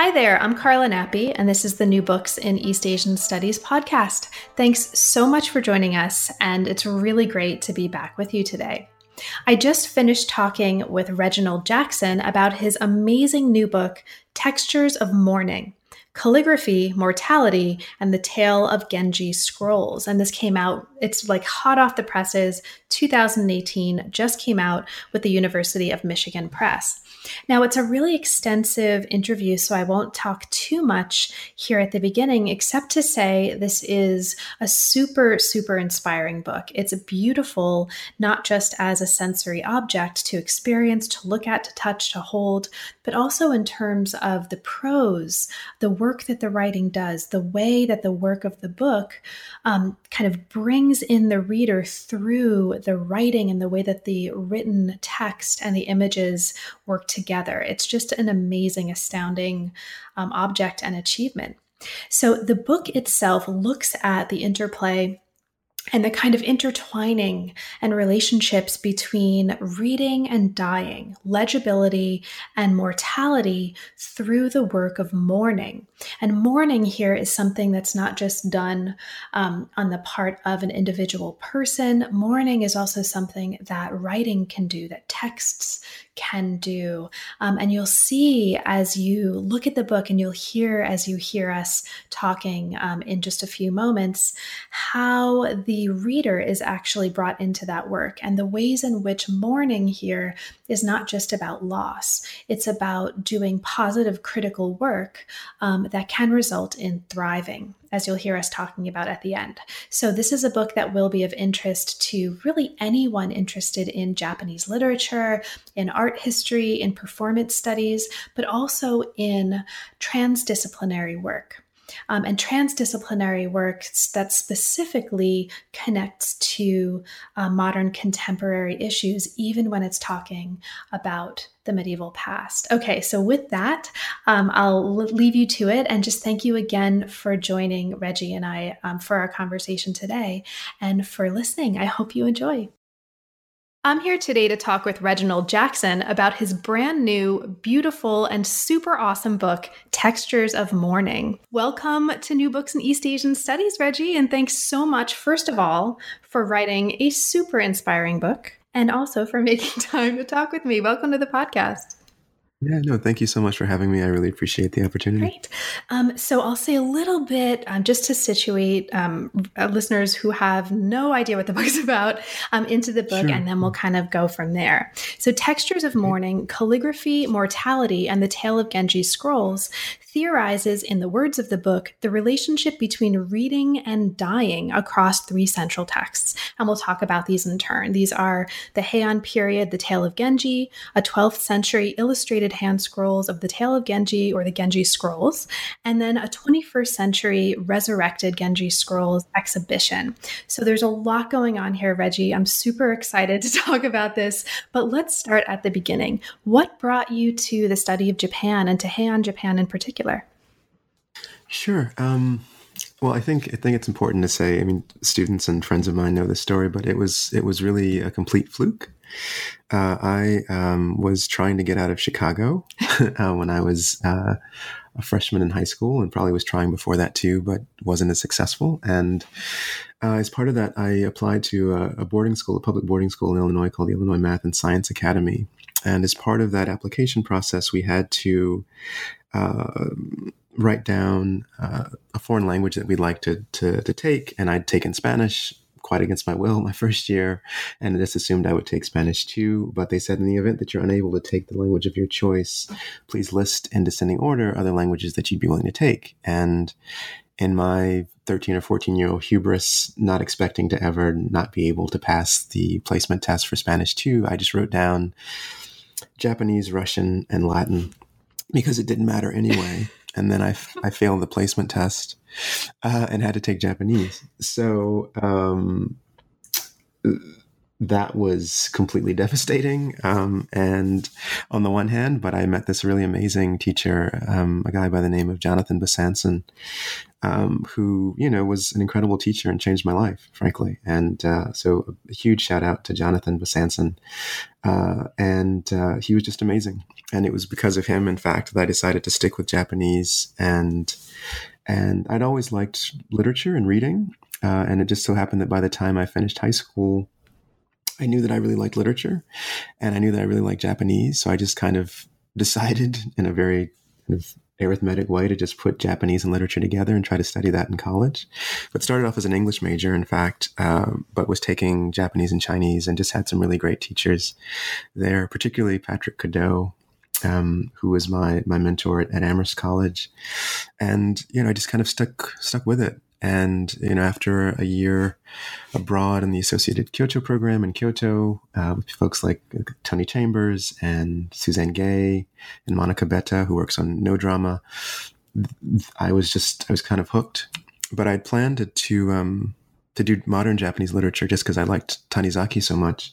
Hi there, I'm Carla Nappi, and this is the New Books in East Asian Studies podcast. Thanks so much for joining us, and it's really great to be back with you today. I just finished talking with Reginald Jackson about his amazing new book, Textures of Mourning calligraphy, mortality, and the tale of Genji scrolls. And this came out, it's like hot off the presses, 2018, just came out with the University of Michigan Press. Now, it's a really extensive interview, so I won't talk too much here at the beginning, except to say this is a super, super inspiring book. It's beautiful, not just as a sensory object to experience, to look at, to touch, to hold, but also in terms of the prose, the work that the writing does, the way that the work of the book um, kind of brings in the reader through the writing and the way that the written text and the images work together. It's just an amazing, astounding um, object and achievement. So the book itself looks at the interplay and the kind of intertwining and relationships between reading and dying, legibility and mortality through the work of mourning. And mourning here is something that's not just done um, on the part of an individual person. Mourning is also something that writing can do, that texts can do. Um, and you'll see as you look at the book and you'll hear as you hear us talking um, in just a few moments how the reader is actually brought into that work and the ways in which mourning here is not just about loss, it's about doing positive critical work um, that can result in thriving as you'll hear us talking about at the end. So, this is a book that will be of interest to really anyone interested in Japanese literature, in art history, in performance studies, but also in transdisciplinary work um, and transdisciplinary work that specifically connects to uh, modern contemporary issues, even when it's talking about the medieval past. Okay, so with that, um, I'll leave you to it and just thank you again for joining Reggie and I um, for our conversation today and for listening. I hope you enjoy. I'm here today to talk with Reginald Jackson about his brand new, beautiful, and super awesome book, Textures of Mourning. Welcome to New Books in East Asian Studies, Reggie, and thanks so much, first of all, for writing a super inspiring book and also for making time to talk with me. Welcome to the podcast. Yeah, no, thank you so much for having me. I really appreciate the opportunity. Great. Um, so I'll say a little bit um, just to situate um, uh, listeners who have no idea what the book is about um, into the book, sure. and then we'll kind of go from there. So, Textures of Mourning, Calligraphy, Mortality, and the Tale of Genji Scrolls theorizes, in the words of the book, the relationship between reading and dying across three central texts. And we'll talk about these in turn. These are the Heian period, the Tale of Genji, a 12th century illustrated hand scrolls of the Tale of Genji or the Genji Scrolls, and then a 21st century resurrected Genji Scrolls exhibition. So there's a lot going on here, Reggie. I'm super excited to talk about this, but let's start at the beginning. What brought you to the study of Japan and to Heian Japan in particular? Sure. Um, well, I think I think it's important to say. I mean, students and friends of mine know this story, but it was it was really a complete fluke. Uh, I um, was trying to get out of Chicago uh, when I was uh, a freshman in high school, and probably was trying before that too, but wasn't as successful. And uh, as part of that, I applied to a, a boarding school, a public boarding school in Illinois called the Illinois Math and Science Academy. And as part of that application process, we had to uh, write down uh, a foreign language that we'd like to, to, to take. And I'd taken Spanish quite against my will my first year, and just assumed I would take Spanish too. But they said in the event that you're unable to take the language of your choice, please list in descending order other languages that you'd be willing to take. And in my 13 or 14 year old hubris, not expecting to ever not be able to pass the placement test for Spanish 2, I just wrote down Japanese, Russian, and Latin because it didn't matter anyway. And then I, I failed the placement test uh, and had to take Japanese. So um, that was completely devastating. Um, and on the one hand, but I met this really amazing teacher, um, a guy by the name of Jonathan Besanson, um, who you know was an incredible teacher and changed my life, frankly. And uh, so, a huge shout out to Jonathan Besanson, uh, and uh, he was just amazing. And it was because of him, in fact, that I decided to stick with Japanese and and I'd always liked literature and reading. Uh, and it just so happened that by the time I finished high school, I knew that I really liked literature and I knew that I really liked Japanese. So I just kind of decided in a very kind of arithmetic way to just put Japanese and literature together and try to study that in college. But started off as an English major, in fact, uh, but was taking Japanese and Chinese and just had some really great teachers there, particularly Patrick Cadeau. Um, who was my my mentor at, at Amherst College, and you know I just kind of stuck stuck with it. And you know, after a year abroad in the Associated Kyoto program in Kyoto, uh, with folks like Tony Chambers and Suzanne Gay and Monica Bethe, who works on Noh Drama, I was just I was kind of hooked. But I'd planned to to, um, to do modern Japanese literature just because I liked Tanizaki so much.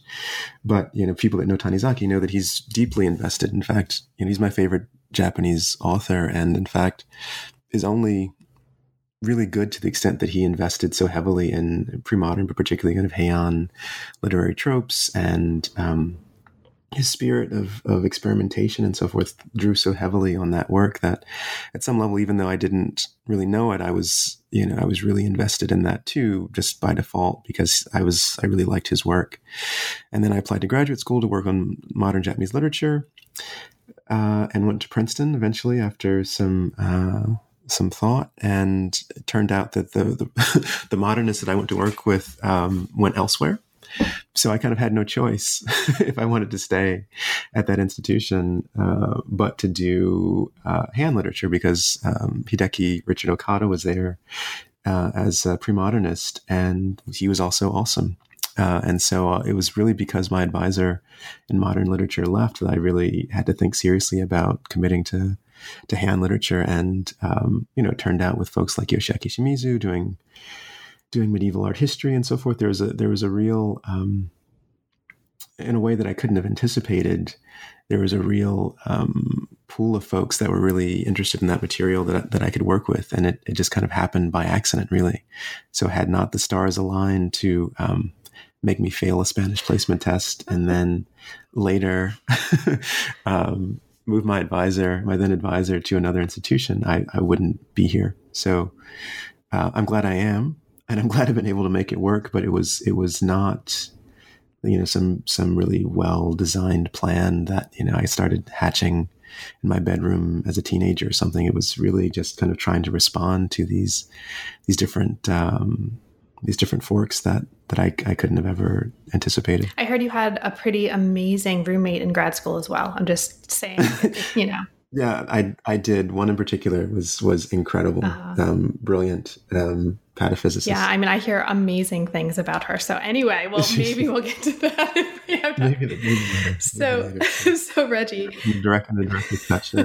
But you know, people that know Tanizaki know that he's deeply invested. In fact, you know, he's my favorite Japanese author, and in fact, is only really good to the extent that he invested so heavily in pre-modern, but particularly kind of Heian literary tropes and um, his spirit of, of experimentation and so forth drew so heavily on that work that at some level, even though I didn't really know it, I was, you know, I was really invested in that too, just by default, because I was, I really liked his work. And then I applied to graduate school to work on modern Japanese literature. Uh, and went to Princeton eventually after some uh, some thought, and it turned out that the the, the modernists that I went to work with um, went elsewhere. So I kind of had no choice if I wanted to stay at that institution, uh, but to do uh, Heian literature because um, Hideki Richard Okada was there uh, as a pre-modernist, and he was also awesome. Uh, and so uh, it was really because my advisor in modern literature left that I really had to think seriously about committing to to Heian literature, and um, you know, it turned out with folks like Yoshiaki Shimizu doing doing medieval art history and so forth. There was a there was a real um, in a way that I couldn't have anticipated. There was a real um, pool of folks that were really interested in that material that, that I could work with. And it, it just kind of happened by accident, really. So, had not the stars aligned to um, make me fail a Spanish placement test and then later um, move my advisor, my then advisor, to another institution, I, I wouldn't be here. So uh, I'm glad I am, and I'm glad I've been able to make it work. But it was it was not, you know, some some really well designed plan that you know I started hatching in my bedroom as a teenager or something. It was really just kind of trying to respond to these these different um, these different forks that that I, I couldn't have ever anticipated. I heard you had a pretty amazing roommate in grad school as well. I'm just saying, you know. Yeah, I I did. One in particular was was incredible, uh-huh. um, brilliant. Um, pataphysicist. Yeah, I mean, I hear amazing things about her. So anyway, well, maybe we'll get to that. maybe, maybe so, so Reggie, direct and indirect touch.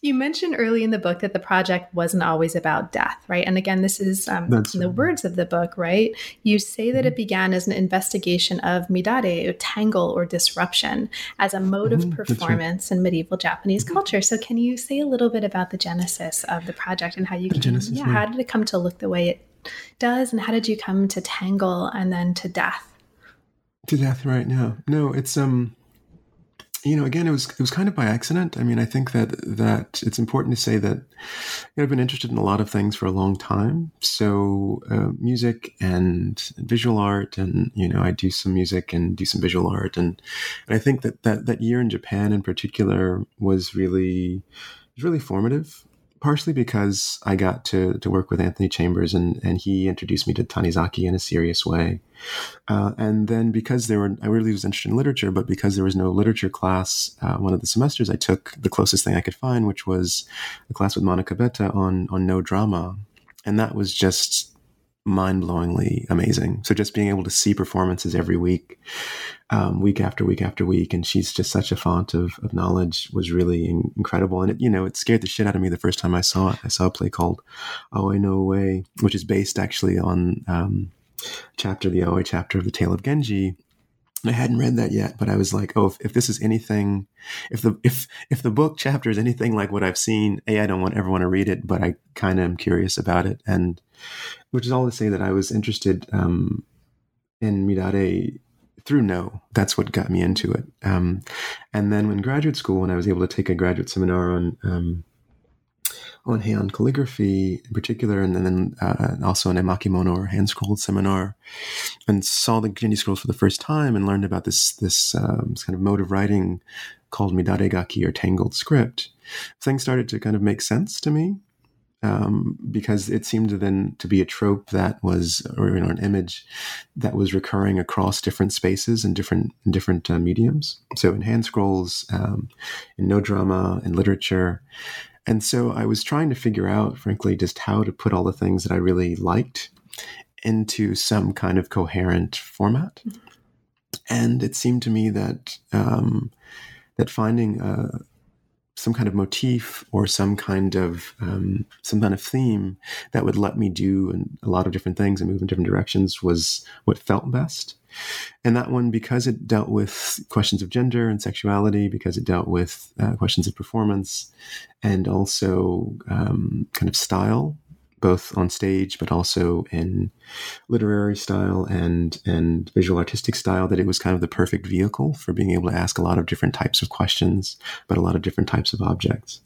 you mentioned early in the book that the project wasn't always about death, right? And again, this is um, the words of the book, right? You say that mm-hmm. it began as an investigation of midare, or tangle, or disruption as a mode mm-hmm. of performance right. in medieval Japanese mm-hmm. culture. So, can you say a little bit about the genesis of the project and how you came, yeah, how did it come to look the way it does and how did you come to tangle and then to death? To death right now. No it's um you know again it was it was kind of by accident. I mean i think that that it's important to say that you know, i've been interested in a lot of things for a long time. So uh, music and visual art and you know i do some music and do some visual art. And, and i think that that that year in japan in particular was really was really formative partially because I got to to work with Anthony Chambers and and he introduced me to Tanizaki in a serious way, uh, and then because there were I really was interested in literature, but because there was no literature class, uh, one of the semesters I took the closest thing I could find, which was a class with Monica Bethe on on Noh drama, and that was just mind blowingly amazing. So just being able to see performances every week, um, week after week after week, and she's just such a font of, of knowledge was really in- incredible. And it, you know, it scared the shit out of me the first time I saw it. I saw a play called Aoi no Ue, which is based actually on um, chapter, the Aoi chapter of the Tale of Genji, I hadn't read that yet, but I was like, oh, if, if, this is anything, if the if if the book chapter is anything like what I've seen, a I don't want ever want to read it, but I kind of am curious about it, and which is all to say that I was interested um, in Midare through Noh. That's what got me into it. Um, and then when graduate school, when I was able to take a graduate seminar on um, on Heian calligraphy in particular, and then uh, also an emakimono or hand scrolled seminar, and saw the Genji scrolls for the first time and learned about this this, um, this kind of mode of writing called midaregaki or tangled script. Things started to kind of make sense to me um, because it seemed then to be a trope that was, or you know, an image that was recurring across different spaces and different in different uh, mediums. So in hand scrolls, um, in Noh drama, in literature, and so I was trying to figure out, frankly, just how to put all the things that I really liked into some kind of coherent format. And it seemed to me that um, that finding uh, some kind of motif or some kind of um, some kind of theme that would let me do a lot of different things and move in different directions was what felt best. And that one, because it dealt with questions of gender and sexuality, because it dealt with uh, questions of performance and also um, kind of style, both on stage but also in literary style and and visual artistic style that it was kind of the perfect vehicle for being able to ask a lot of different types of questions but a lot of different types of objects.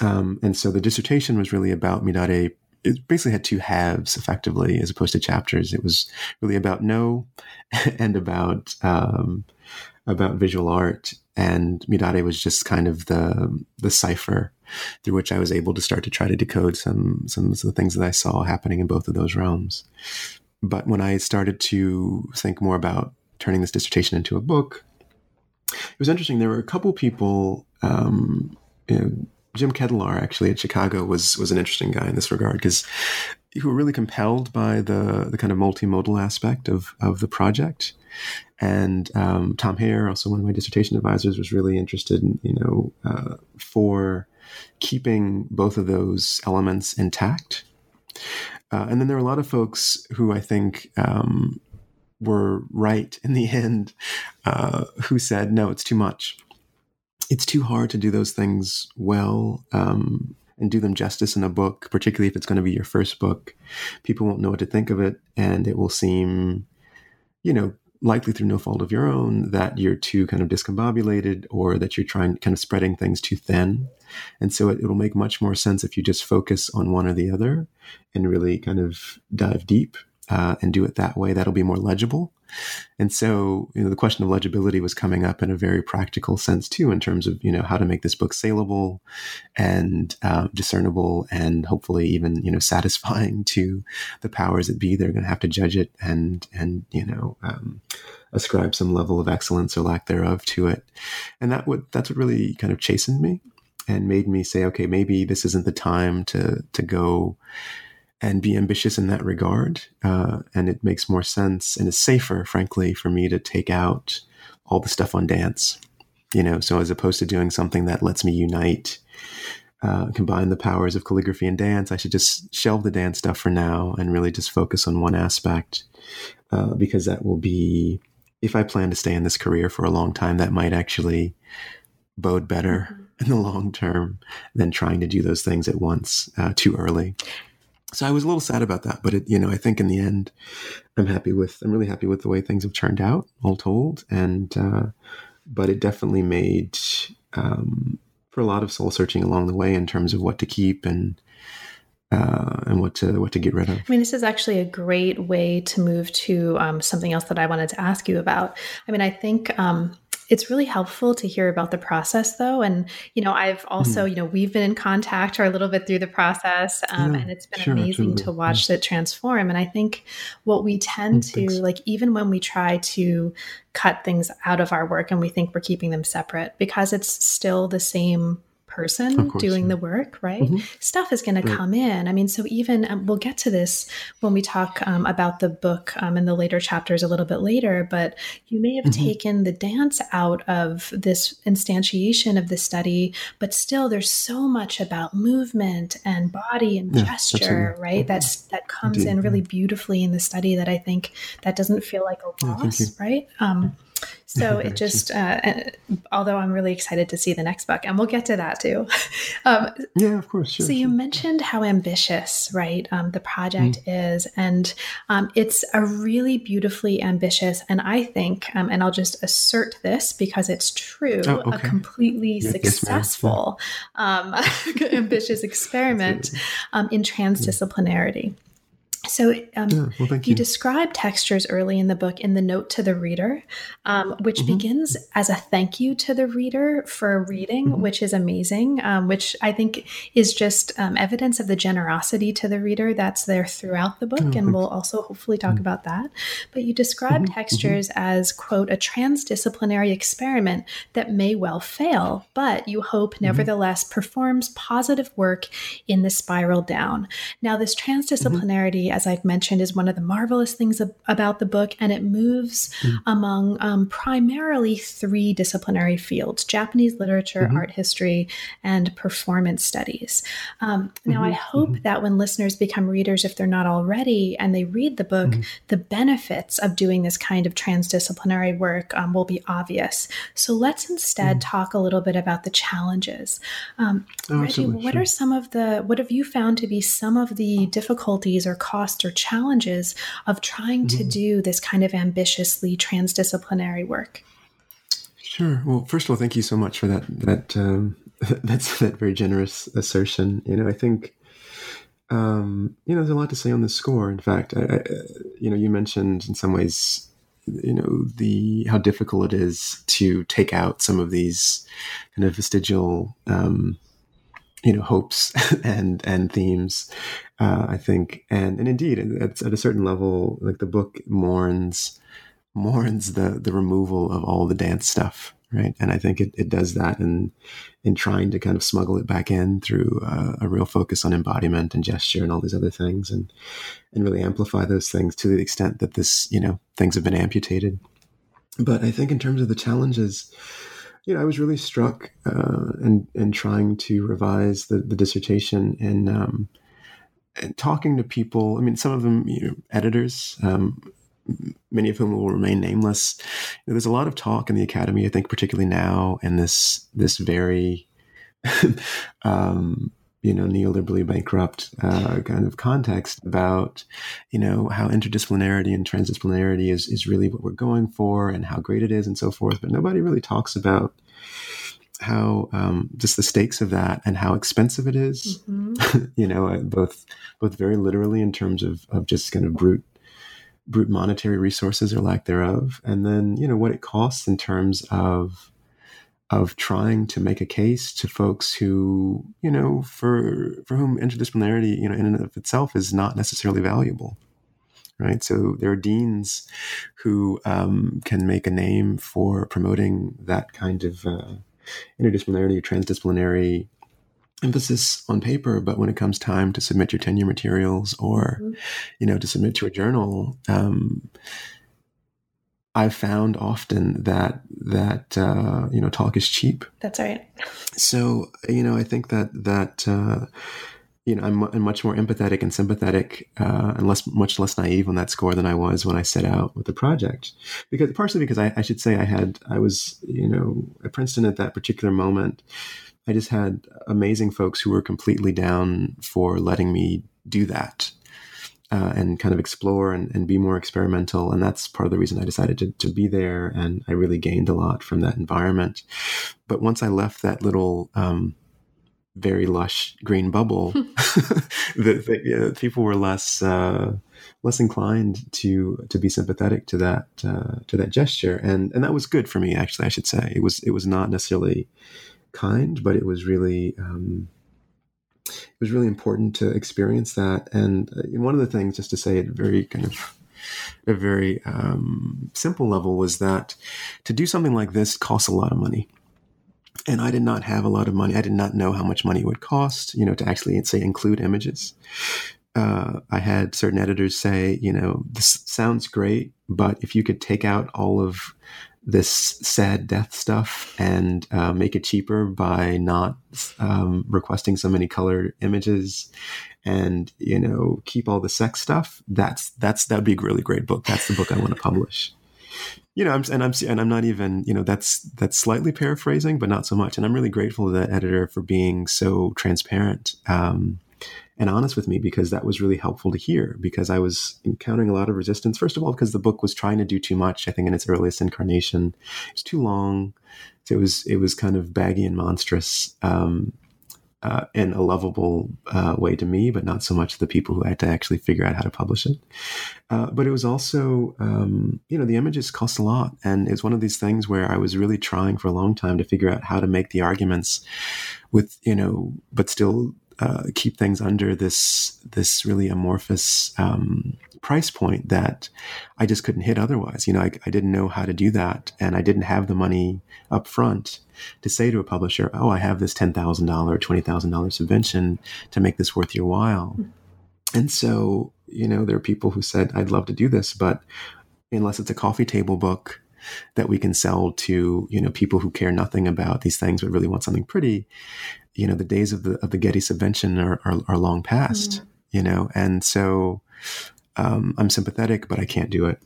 Um, and so the dissertation was really about midare it basically had two halves effectively as opposed to chapters. It was really about no and about um, about visual art and midare was just kind of the the cipher through which i was able to start to try to decode some some of the things that i saw happening in both of those realms. But when i started to think more about turning this dissertation into a book it was interesting. There were a couple people um, you know, Jim Ketelaar actually at Chicago was was an interesting guy in this regard because who were really compelled by the the kind of multimodal aspect of of the project. And um, Tom Hare, also one of my dissertation advisors, was really interested in you know uh, for keeping both of those elements intact. Uh, and then there are a lot of folks who I think um, were right in the end, uh, who said, no, it's too much it's too hard to do those things well um, and do them justice in a book, particularly if it's going to be your first book. People won't know what to think of it, and it will seem, you know, likely through no fault of your own that you're too kind of discombobulated or that you're trying kind of spreading things too thin. And so it, it'll make much more sense if you just focus on one or the other and really kind of dive deep uh, and do it that way. That'll be more legible. And so, you know, the question of legibility was coming up in a very practical sense too, in terms of you know how to make this book saleable and uh, discernible, and hopefully even you know satisfying to the powers that be. They're going to have to judge it and and you know um, ascribe some level of excellence or lack thereof to it. And that would that's what really kind of chastened me and made me say, okay, maybe this isn't the time to to go and be ambitious in that regard. Uh, and it makes more sense and is safer, frankly, for me to take out all the stuff on dance. You know, so as opposed to doing something that lets me unite, uh, combine the powers of calligraphy and dance, I should just shelve the dance stuff for now and really just focus on one aspect uh, because that will be, if I plan to stay in this career for a long time, that might actually bode better mm-hmm. in the long term than trying to do those things at once uh, too early so I was a little sad about that, but it, you know, I think in the end, I'm happy with, I'm really happy with the way things have turned out, all told. And, uh, but it definitely made, um, for a lot of soul searching along the way in terms of what to keep and, uh, and what to what to get rid of. I mean, this is actually a great way to move to um, something else that I wanted to ask you about. I mean, I think um, it's really helpful to hear about the process though and you know i've also mm. you know we've been in contact or a little bit through the process um, yeah, and it's been sure, amazing to watch yeah. it transform and i think what we tend mm, to thanks. like even when we try to cut things out of our work and we think we're keeping them separate because it's still the same person course, doing yeah. the work, right? Mm-hmm. Stuff is going right. to come in. I mean, so even um, we'll get to this when we talk um, about the book um, in the later chapters a little bit later, but you may have mm-hmm. taken the dance out of this instantiation of the study, but still there's so much about movement and body and yeah, gesture, right? Mm-hmm. That's that comes Indeed. in really beautifully in the study that I think that doesn't feel like a loss, yeah, right? Um, so it just, uh, although I'm really excited to see the next book, and we'll get to that too. Um, yeah, of course. Sure, so you mentioned how ambitious, right, um, the project mm. is, and um, it's a really beautifully ambitious, and I think, um, and I'll just assert this because it's true, oh, okay. a completely yeah, successful, yes, ambitious experiment um, in transdisciplinarity. So um, yeah, well, you, you, describe textures early in the book in the note to the reader, um, which mm-hmm. begins as a thank you to the reader for reading, mm-hmm. which is amazing, um, which I think is just um, evidence of the generosity to the reader that's there throughout the book. Oh, and we'll also hopefully talk mm-hmm. about that. But you describe mm-hmm. textures mm-hmm. as, quote, a transdisciplinary experiment that may well fail, but you hope nevertheless performs positive work in the spiral down. Now, this transdisciplinarity, as I've mentioned, is one of the marvelous things ab- about the book, and it moves mm. among um, primarily three disciplinary fields Japanese literature, mm-hmm. art history, and performance studies. Um, now, mm-hmm. I hope mm-hmm. that when listeners become readers, if they're not already, and they read the book, mm-hmm. the benefits of doing this kind of transdisciplinary work um, will be obvious. So let's instead mm-hmm. talk a little bit about the challenges. Um, Reggie, what sure. are some of the, what have you found to be some of the difficulties or costs? Or challenges of trying mm-hmm. to do this kind of ambitiously transdisciplinary work? Sure. Well, first of all, thank you so much for that. That um, that's that very generous assertion. You know, I think um, you know there's a lot to say on the score. In fact, I, I, you know, you mentioned in some ways, you know, the how difficult it is to take out some of these kind of vestigial. Um, you know hopes and and themes uh, i think. And and indeed at, at a certain level like the book mourns mourns the the removal of all the dance stuff right? And i think it, it does that in in trying to kind of smuggle it back in through uh, a real focus on embodiment and gesture and all these other things and and really amplify those things to the extent that this you know things have been amputated. But i think in terms of the challenges you know, I was really struck uh, in in trying to revise the, the dissertation and um, and talking to people. I mean, some of them, you know, editors, um, many of whom will remain nameless. You know, there's a lot of talk in the academy, I think, particularly now and this this very um, you know neoliberally bankrupt uh, kind of context about you know how interdisciplinarity and transdisciplinarity is is really what we're going for and how great it is and so forth but nobody really talks about how um, just the stakes of that and how expensive it is. Mm-hmm. you know uh, both both very literally in terms of of just kind of brute brute monetary resources or lack thereof and then you know what it costs in terms of of trying to make a case to folks who, you know, for for whom interdisciplinarity, you know, in and of itself is not necessarily valuable, right? So there are deans who um, can make a name for promoting that kind of uh, interdisciplinarity, transdisciplinary emphasis on paper, but when it comes time to submit your tenure materials or, mm-hmm. you know, to submit to a journal. Um, I've found often that that uh, you know talk is cheap. That's right. So you know, I think that that uh, you know I'm, I'm, much more empathetic and sympathetic uh, and less much less naive on that score than I was when I set out with the project. Because partially because I, I should say I had I was you know at Princeton at that particular moment. I just had amazing folks who were completely down for letting me do that uh, and kind of explore and, and, be more experimental. And that's part of the reason I decided to, to be there. And I really gained a lot from that environment. But once I left that little, um, very lush green bubble, the, the, people were less uh, less inclined to to be sympathetic to that uh, to that gesture, and and that was good for me. Actually, I should say it was it was not necessarily kind, but it was really um, it was really important to experience that. And uh, one of the things, just to say it very kind of a very um, simple level, was that to do something like this costs a lot of money. and I did not have a lot of money. I did not know how much money it would cost, you know, to actually say include images. Uh, I had certain editors say, you know, this sounds great, but if you could take out all of this sad death stuff and uh, make it cheaper by not um, requesting so many color images and you know keep all the sex stuff. That's that's that'd be a really great book. That's the book i want to publish. You know, I'm, and I'm and I'm not even you know that's that's slightly paraphrasing, but not so much. And I'm really grateful to that editor for being so transparent um, and honest with me because that was really helpful to hear. Because I was encountering a lot of resistance. First of all, because the book was trying to do too much. I think in its earliest incarnation, it was too long. So it was it was kind of baggy and monstrous. Um, uh, in a lovable uh, way to me, but not so much to the people who had to actually figure out how to publish it. Uh, but it was also, um, you know, the images cost a lot. And it's one of these things where I was really trying for a long time to figure out how to make the arguments with, you know, but still uh, keep things under this, this really amorphous um, price point that I just couldn't hit otherwise. You know, I, I, didn't know how to do that, and I didn't have the money up front to say to a publisher, "Oh, I have this ten thousand dollar, twenty thousand dollar subvention to make this worth your while." And so, you know, there are people who said, "I'd love to do this, but unless it's a coffee table book." that we can sell to you know people who care nothing about these things but really want something pretty you know the days of the of the getty subvention are, are, are long past mm. you know and so um, I'm sympathetic, but I can't do it.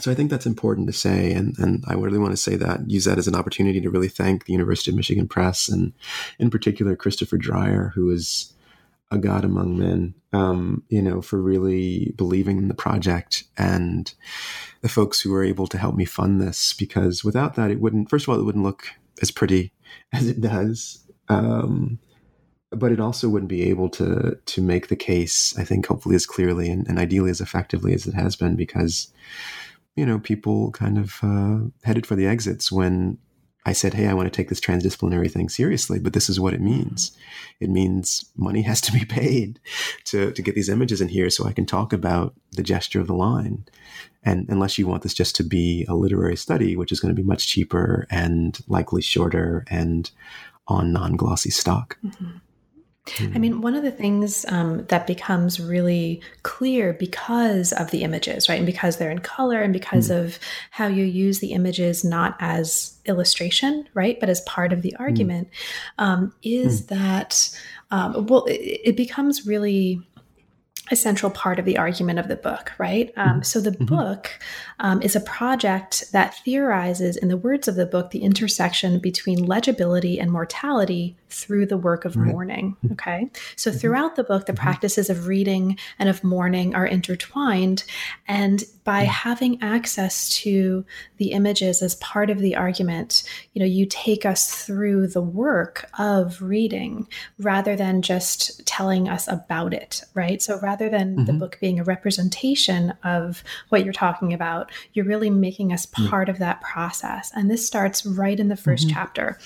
So I think that's important to say, and, and I really want to say that, use that as an opportunity to really thank the University of Michigan Press, and in particular Christopher Dreyer, who is a god among men, um, you know, for really believing in the project and the folks who were able to help me fund this. Because without that, it wouldn't. First of all, it wouldn't look as pretty as it does. Um, but it also wouldn't be able to to make the case i think hopefully as clearly and, and ideally as effectively as it has been because you know people kind of uh, headed for the exits when i said hey i want to take this transdisciplinary thing seriously but this is what it means. It means money has to be paid to to get these images in here so i can talk about the gesture of the line. And unless you want this just to be a literary study which is going to be much cheaper and likely shorter and on non-glossy stock mm-hmm. I mean, one of the things um, that becomes really clear because of the images, right? And because they're in color and because mm. of how you use the images not as illustration, right? But as part of the hmm. argument, mm. um, is mm. that, um, well, it, it becomes really a central part of the argument of the book, right? Um, mm-hmm. So the mm-hmm. book um, is a project that theorizes, in the words of the book, the intersection between legibility and mortality through the work of right. mourning. Mm-hmm. Okay. So mm-hmm. throughout the book, the mm-hmm. practices of reading and of mourning are intertwined. And by having access to the images as part of the argument, you know, you take us through the work of reading rather than just telling us about it, right? So rather than mm-hmm. the book being a representation of what you're talking about, you're really making us part of that process. And this starts right in the 1st mm-hmm. chapter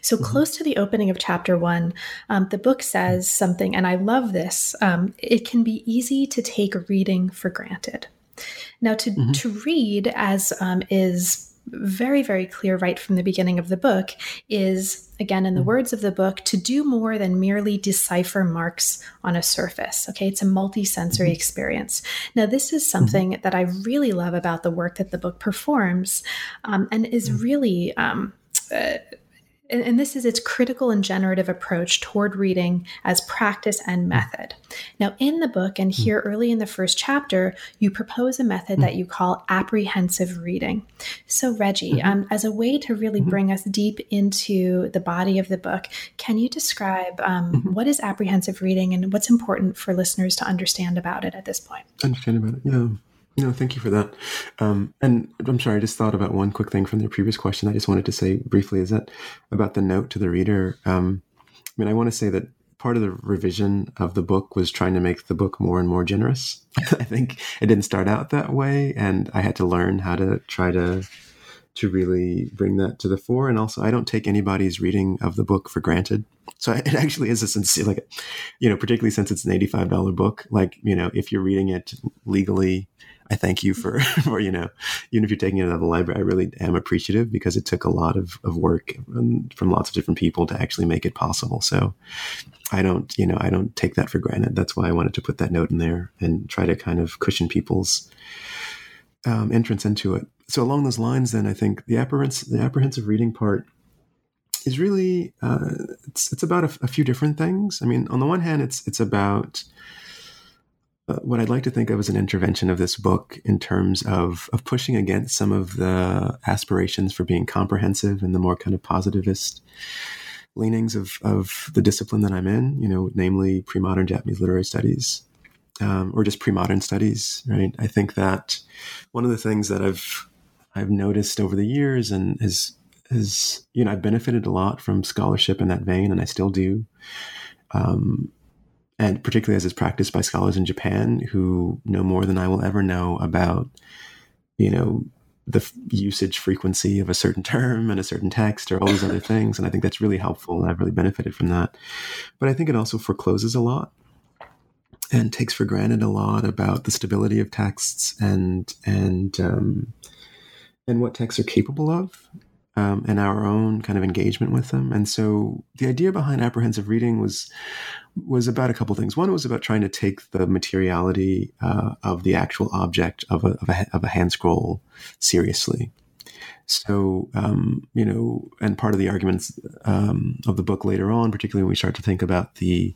so, mm-hmm. close to the opening of chapter one, um, the book says something, and I love this. Um, it can be easy to take reading for granted. Now, to, mm-hmm. to read, as um, is very, very clear right from the beginning of the book, is again, in the mm-hmm. words of the book, to do more than merely decipher marks on a surface. Okay, it's a multi-sensory mm-hmm. experience. Now, this is mm-hmm. something that I really love about the work that the book performs, um, and is mm-hmm. really. Um, uh, and, and, this is its critical and generative approach toward reading as practice and method. Now, in the book, and hmm. here early in the first chapter, you propose a method mm that you call apprehensive reading. So, Reggie, mm-hmm. um, as a way to really mm-hmm. bring us deep into the body of the book, can you describe um, mm-hmm. what is apprehensive reading and what's important for listeners to understand about it at this point? Understand about it, yeah. No, thank you for that. Um, and I'm sorry, I just thought about one quick thing from the previous question. I just wanted to say briefly is that about the note to the reader. Um, I mean, I want to say that part of the revision of the book was trying to make the book more and more generous. I think it didn't start out that way, and I had to learn how to try to to really bring that to the fore. And also, I don't take anybody's reading of the book for granted. So it actually is a sincere, like, you know, particularly since it's an eighty-five dollar book. Like, you know, if you're reading it legally I thank you for, for you know, even if you're taking it out of the library, I really am appreciative because it took a lot of, of work from lots of different people to actually make it possible. So I don't, you know, I don't take that for granted. That's why I wanted to put that note in there and try to kind of cushion people's um, entrance into it. So along those lines, then I think the apprehensive, the apprehensive reading part is really uh, it's it's about a, a, few different things. I mean, on the one hand, it's it's about what I'd like to think of as an intervention of this book in terms of of pushing against some of the aspirations for being comprehensive and the more kind of positivist leanings of of the discipline that I'm in. You know, namely pre-modern Japanese literary studies. Um, or just pre-modern studies, right? I think that one of the things that I've I've noticed over the years and has is you know I've benefited a lot from scholarship in that vein, and I still do. Um, and particularly as it's practiced by scholars in Japan who know more than I will ever know about, you know, the f- usage frequency of a certain term and a certain text or all these other things. And I think that's really helpful. And I've really benefited from that. But I think it also forecloses a lot and takes for granted a lot about the stability of texts and and um, and what texts are capable of um, and our own kind of engagement with them. And so the idea behind apprehensive reading was was about a couple things. One was about trying to take the materiality uh, of the actual object of a, of a, of a hand scroll seriously. So, um, you know, and part of the arguments um, of the book later on, particularly when we start to think about the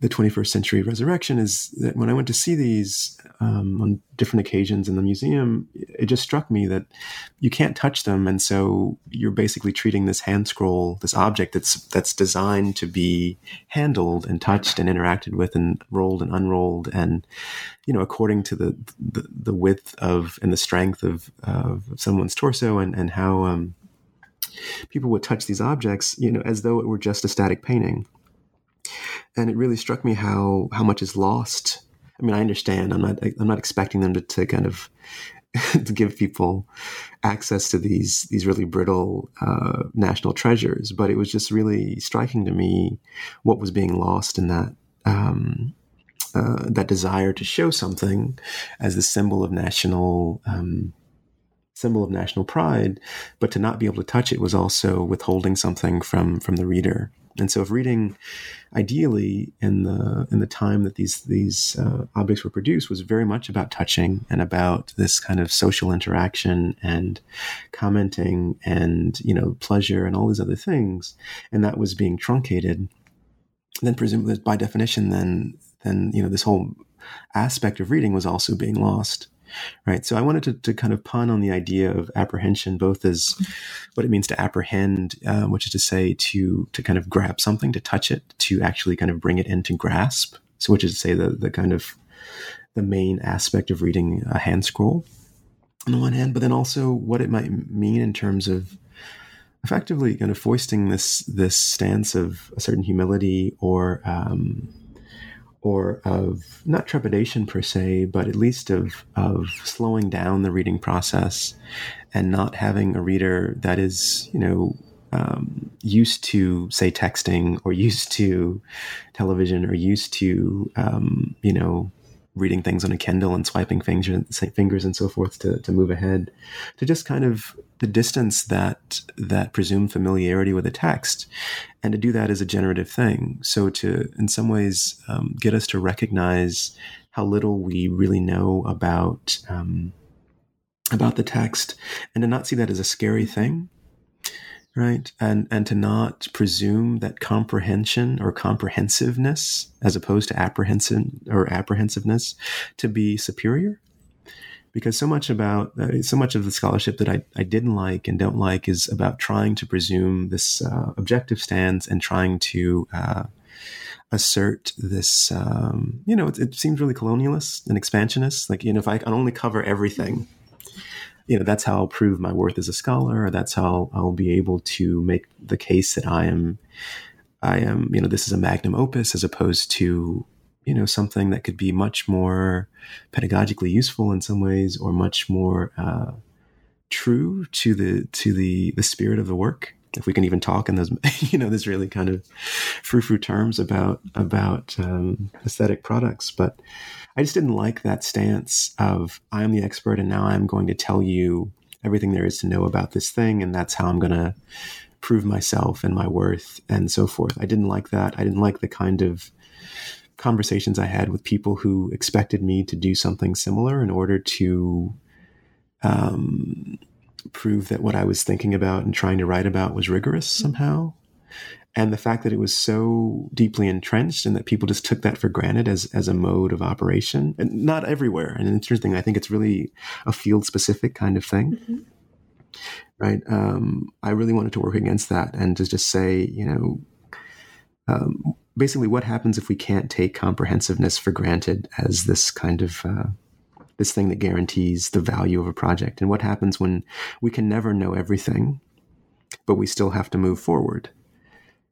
the 21st century resurrection is that when I went to see these um, on different occasions in the museum, it just struck me that you can't touch them, and so you're basically treating this hand scroll, this object that's that's designed to be handled and touched and interacted with and rolled and unrolled, and you know according to the the, the width of and the strength of, of someone's torso and and how um, people would touch these objects, you know, as though it were just a static painting and it really struck me how how much is lost. I mean, I understand. I'm not I'm not expecting them to, to kind of to give people access to these these really brittle uh, national treasures, but it was just really striking to me what was being lost in that um, uh, that desire to show something as the symbol of national um, symbol of national pride, but to not be able to touch it was also withholding something from from the reader. And so, if reading, ideally, in the in the time that these these uh, objects were produced, was very much about touching and about this kind of social interaction and commenting and you know pleasure and all these other things, and that was being truncated, then presumably by definition, then then you know this whole aspect of reading was also being lost right? So I wanted to, to kind of pun on the idea of apprehension, both as what it means to apprehend, uh, which is to say to to kind of grab something, to touch it, to actually kind of bring it into grasp. So, which is to say the the kind of the main aspect of reading a hand scroll on the one hand, but then also what it might mean in terms of effectively kind of foisting this this stance of a certain humility or um, or of not trepidation per se, but at least of of slowing down the reading process and not having a reader that is, you know, um, used to say texting or used to television or used to um, you know reading things on a Kindle and swiping fingers, fingers and so forth to, to move ahead, to just kind of the distance that that presumed familiarity with a text, and to do that is a generative thing. So to, in some ways, um, get us to recognize how little we really know about um, about the text, and to not see that as a scary thing, right and and to not presume that comprehension or comprehensiveness as opposed to apprehension or apprehensiveness to be superior because so much about uh, so much of the scholarship that I, I didn't like and don't like is about trying to presume this uh, objective stance and trying to uh, assert this um, you know it, it, seems really colonialist and expansionist. Like you know if I can only cover everything you know that's how I'll prove my worth as a scholar, or that's how I'll be able to make the case that I am, I am, you know, this is a magnum opus as opposed to, you know, something that could be much more pedagogically useful in some ways, or much more uh, true to the to the the spirit of the work. if we can even talk in those, you know, this really kind of frou-frou terms about about um, aesthetic products. But I just didn't like that stance of I am the expert and now I'm going to tell you everything there is to know about this thing, and that's how I'm going to prove myself and my worth and so forth. I didn't like that. I didn't like the kind of conversations I had with people who expected me to do something similar in order to um, prove that what I was thinking about and trying to write about was rigorous mm-hmm. somehow. And the fact that it was so deeply entrenched and that people just took that for granted as, as a mode of operation, and not everywhere. And interesting, I think it's really a field specific kind of thing. Mm-hmm. Right. Um, I really wanted to work against that and to just say, you know, um, basically what happens if we can't take comprehensiveness for granted as this kind of uh, this thing that guarantees the value of a project? And what happens when we can never know everything but we still have to move forward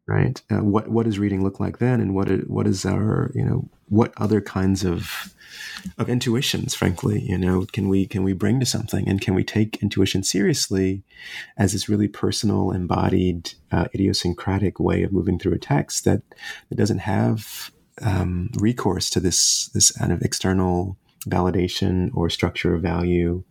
right? Uh, what what does reading look like then? And what what is our you know what other kinds of of intuitions frankly you know can we can we bring to something? And can we take intuition seriously as this really personal embodied uh, idiosyncratic way of moving through a text that that doesn't have um, recourse to this this kind of external validation or structure of value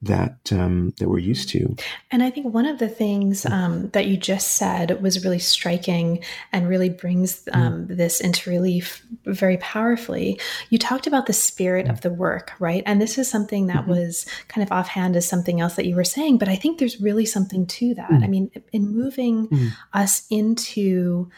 that um, that we're used to. And I think one of the things um, that you just said was really striking and really brings mm. um, mm. this into relief very powerfully. You talked about the spirit of the work, right? And this is something that mm-hmm. was kind of offhand as something else that you were saying, but I think there's really something to that. Mm. I mean, in moving mm. us into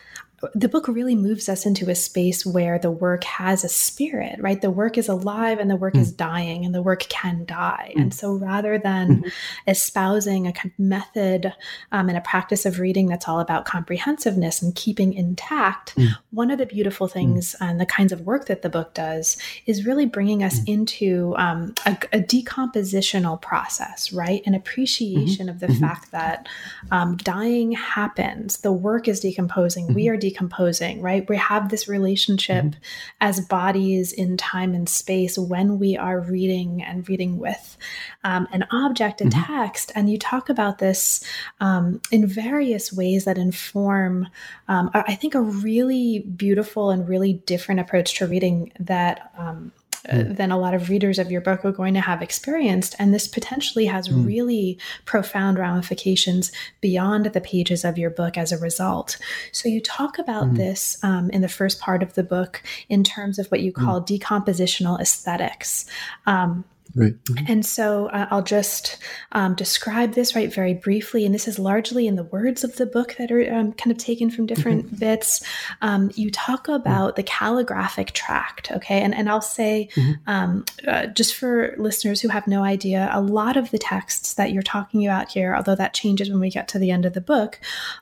the book really moves us into a space where the work has a spirit, right? The work is alive and the work mm. is dying and the work can die. Mm. And so rather than mm-hmm. espousing a kind of method um, and a practice of reading that's all about comprehensiveness and keeping intact, mm. one of the beautiful mm. things and the kinds of work that the book does is really bringing us mm. into um, a, a, decompositional process, right? An appreciation mm-hmm. of the mm-hmm. fact that um, dying happens, the work is decomposing, we mm-hmm. are decomposing decomposing, right? We have this relationship mm-hmm. as bodies in time and space when we are reading and reading with um, an object a mm-hmm. text. And you talk about this um, in various ways that inform, um, I think, a really beautiful and really different approach to reading that um, mm. than a lot of readers of your book are going to have experienced. And this potentially has mm. really profound ramifications beyond the pages of your book as a result. So you talk about mm. this um, in the first part of the book in terms of what you mm. call decompositional aesthetics. Um, Right. Mm-hmm. And so uh, I'll just um, describe this right very briefly. And this is largely in the words of the book that are um, kind of taken from different mm-hmm. bits. Um, you talk mm-hmm. about mm-hmm. the calligraphic tract, okay? And, and I'll say, mm-hmm. Um, uh, just for listeners who have no idea, a lot of the texts that you're talking about here, although that changes when we get to the end of the book,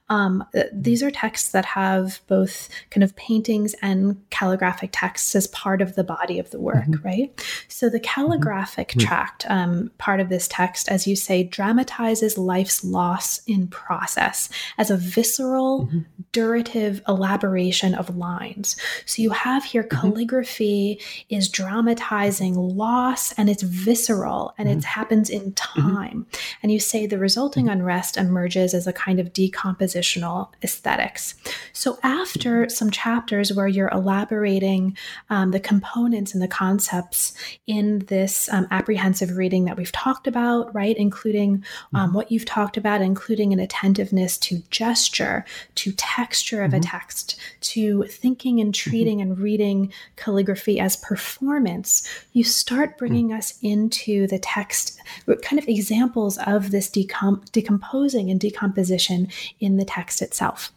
um, uh, these are texts that have both kind of paintings and calligraphic texts as part of the body of the work, right? So the calligraphic mm-hmm. tract, um, part of this text, as you say, dramatizes life's loss in process as a visceral, mm-hmm. durative elaboration of lines. So you have here mm-hmm. calligraphy is dramatizing loss and it's visceral and it mm-hmm. happens in mm-hmm. time. And you say the resulting mm-hmm. unrest emerges as a kind of decompositional aesthetics. So after some chapters where you're elaborating um, the components and the concepts in this um, apprehensive reading that we've talked about, right? Including um, mm-hmm. what you've talked about, including an attentiveness to gesture, to texture of mm-hmm. a text, to thinking and mm-hmm. treating mm-hmm. and reading calligraphy as performance. You start bringing mm-hmm. us into the text, kind of examples of this decom- decomposing and decomposition in the text itself.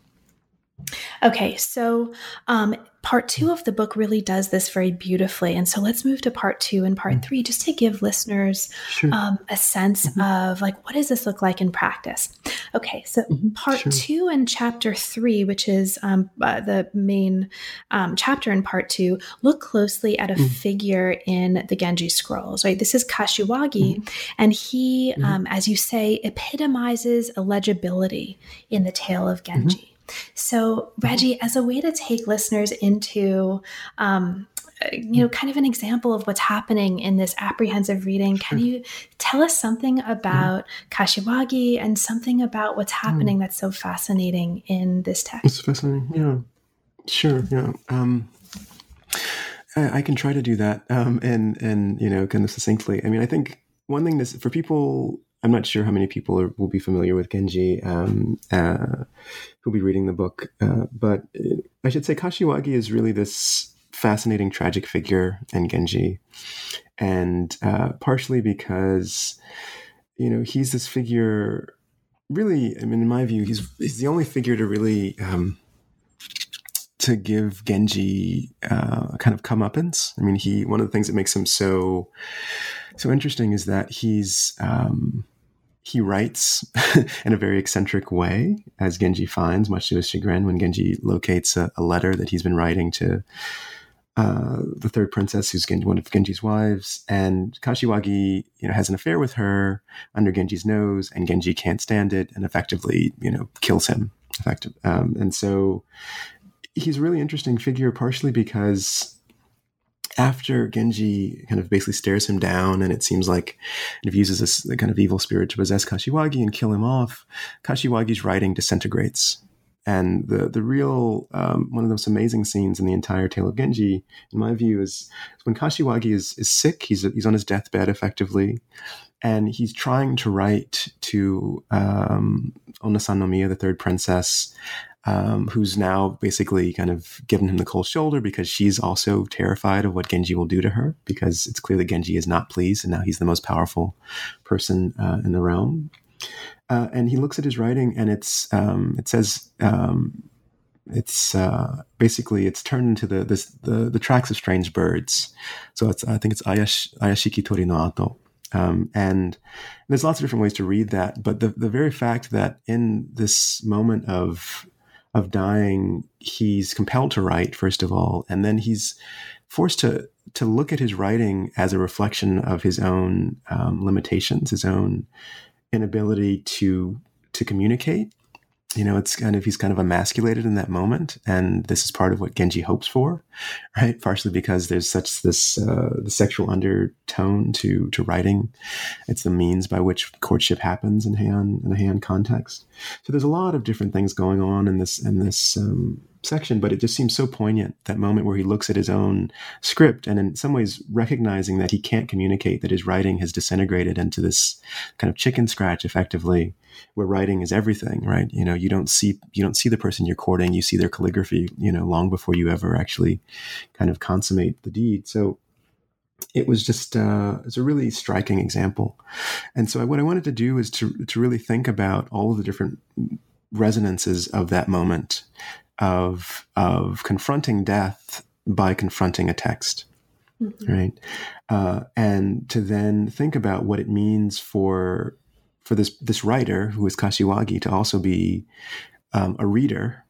Okay, so um, part two of the book really does this very beautifully. And so let's move to part two and part mm-hmm. three just to give listeners sure. um, a sense mm-hmm. of like, what does this look like in practice? Okay, so mm-hmm. part sure. two and chapter three, which is um, uh, the main um, chapter in part two, look closely at a mm. figure in the Genji scrolls, right? This is Kashiwagi, mm-hmm. and he, mm-hmm. um, as you say, epitomizes illegibility in the tale of Genji. So, Reggie, as a way to take listeners into um, you know, kind of an example of what's happening in this apprehensive reading. Can you tell us something about Kashiwagi and something about what's happening mm. that's so fascinating in this text? It's fascinating, yeah. Sure, yeah. Um, I, I, can try to do that, um, and and you know, kind of succinctly. I mean, I think one thing this for people I'm not sure how many people are, will be familiar with Genji um, uh, who'll be reading the book, uh, but I should say Kashiwagi is really this fascinating tragic figure in Genji, and uh, partially because you know he's this figure. Really, I mean, in my view, he's he's the only figure to really um, to give Genji uh, kind of comeuppance. I mean, he one of the things that makes him so so interesting is that he's um, he writes in a very eccentric way, as Genji finds, much to his chagrin, when Genji locates a, a letter that he's been writing to uh, the third princess, who's Genji, one of Genji's wives, and Kashiwagi, you know, has an affair with her under Genji's nose, and Genji can't stand it, and effectively, you know, kills him. Effective, um, and so he's a really interesting figure, partially because after Genji kind of basically stares him down, and it seems like it uses this kind of evil spirit to possess Kashiwagi and kill him off, Kashiwagi's writing disintegrates. And the the real um, one of the most amazing scenes in the entire tale of Genji, in my view, is when Kashiwagi is is sick. He's he's on his deathbed, effectively, and he's trying to write to um, Onna San no Miya, the third princess, um, who's now basically kind of given him the cold shoulder because she's also terrified of what Genji will do to her because it's clear that Genji is not pleased and now he's the most powerful person uh, in the realm. Uh, and he looks at his writing and it's um, it says um, it's uh, basically it's turned into the, this, the the tracks of strange birds. So it's I think it's Ayash, Ayashiki Tori no Ato. Um, and there's lots of different ways to read that, but the, the very fact that in this moment of of dying, he's compelled to write first of all, and then he's forced to to look at his writing as a reflection of his own um, limitations, his own inability to to communicate, you know, it's kind of he's kind of emasculated in that moment, and this is part of what Genji hopes for, right? Partially because there's such this uh, the sexual undertone to to writing. It's the means by which courtship happens in Heian in a Heian context. So there's a lot of different things going on in this in this um, section, but it just seems so poignant that moment where he looks at his own script and in some ways recognizing that he can't communicate, that his writing has disintegrated into this kind of chicken scratch effectively, where writing is everything, right? You know, you don't see you don't see the person you're courting, you see their calligraphy, you know, long before you ever actually kind of consummate the deed. So it was just uh, it's a really striking example. And so what I wanted to do is to to really think about all of the different resonances of that moment of of confronting death by confronting a text, mm-hmm. right? Uh, and to then think about what it means for for this this writer who is Kashiwagi to also be um, a reader,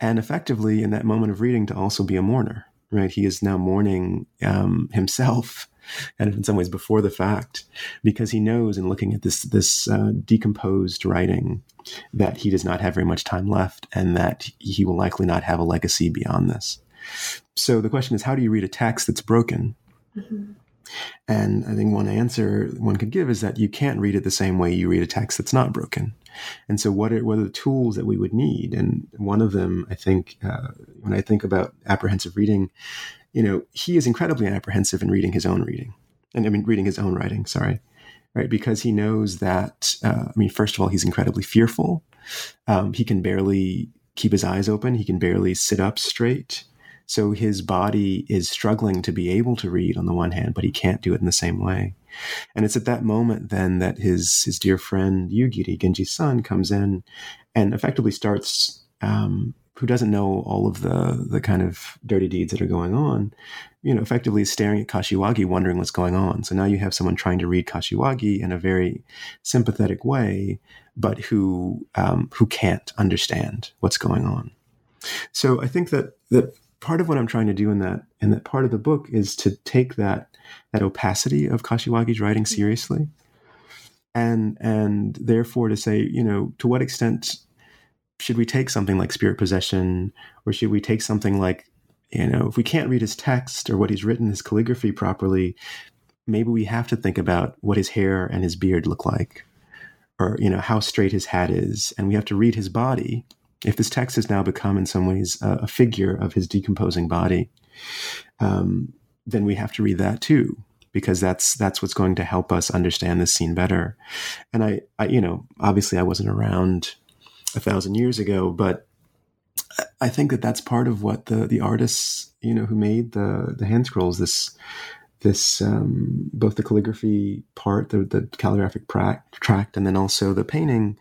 and effectively in that moment of reading to also be a mourner, right? He is now mourning um, himself kind of in some ways before the fact, because he knows in looking at this this uh, decomposed writing that he does not have very much time left, and that he will likely not have a legacy beyond this. So the question is, how do you read a text that's broken? Mm-hmm. And I think one answer one could give is that you can't read it the same way you read a text that's not broken. And so, what are, what are the tools that we would need? And one of them, I think, uh, when I think about apprehensive reading, you know, he is incredibly apprehensive in reading his own reading, and I mean, reading his own writing. Sorry, right? Because he knows that. Uh, I mean, first of all, he's incredibly fearful. Um, he can barely keep his eyes open. He can barely sit up straight. So his body is struggling to be able to read on the one hand, but he can't do it in the same way. And it's at that moment then that his his dear friend Yugiri, Genji's son, comes in and effectively starts um, who doesn't know all of the the kind of dirty deeds that are going on, you know, effectively staring at Kashiwagi, wondering what's going on. So now you have someone trying to read Kashiwagi in a very sympathetic way, but who um, who can't understand what's going on. So I think that that part of what I'm trying to do in that in that part of the book is to take that that opacity of Kashiwagi's writing seriously, and and therefore to say, you know, to what extent should we take something like spirit possession or should we take something like you know, if we can't read his text or what he's written, his calligraphy properly, maybe we have to think about what his hair and his beard look like, or you know, how straight his hat is, and we have to read his body. If this text has now become, in some ways, a, a figure of his decomposing body, um, then we have to read that too, because that's that's what's going to help us understand this scene better. And I, I you know, obviously, I wasn't around a thousand years ago, but I think that that's part of what the the artists, you know, who made the the hand scrolls, this this um, both the calligraphy part, the, the calligraphic tract, and then also the painting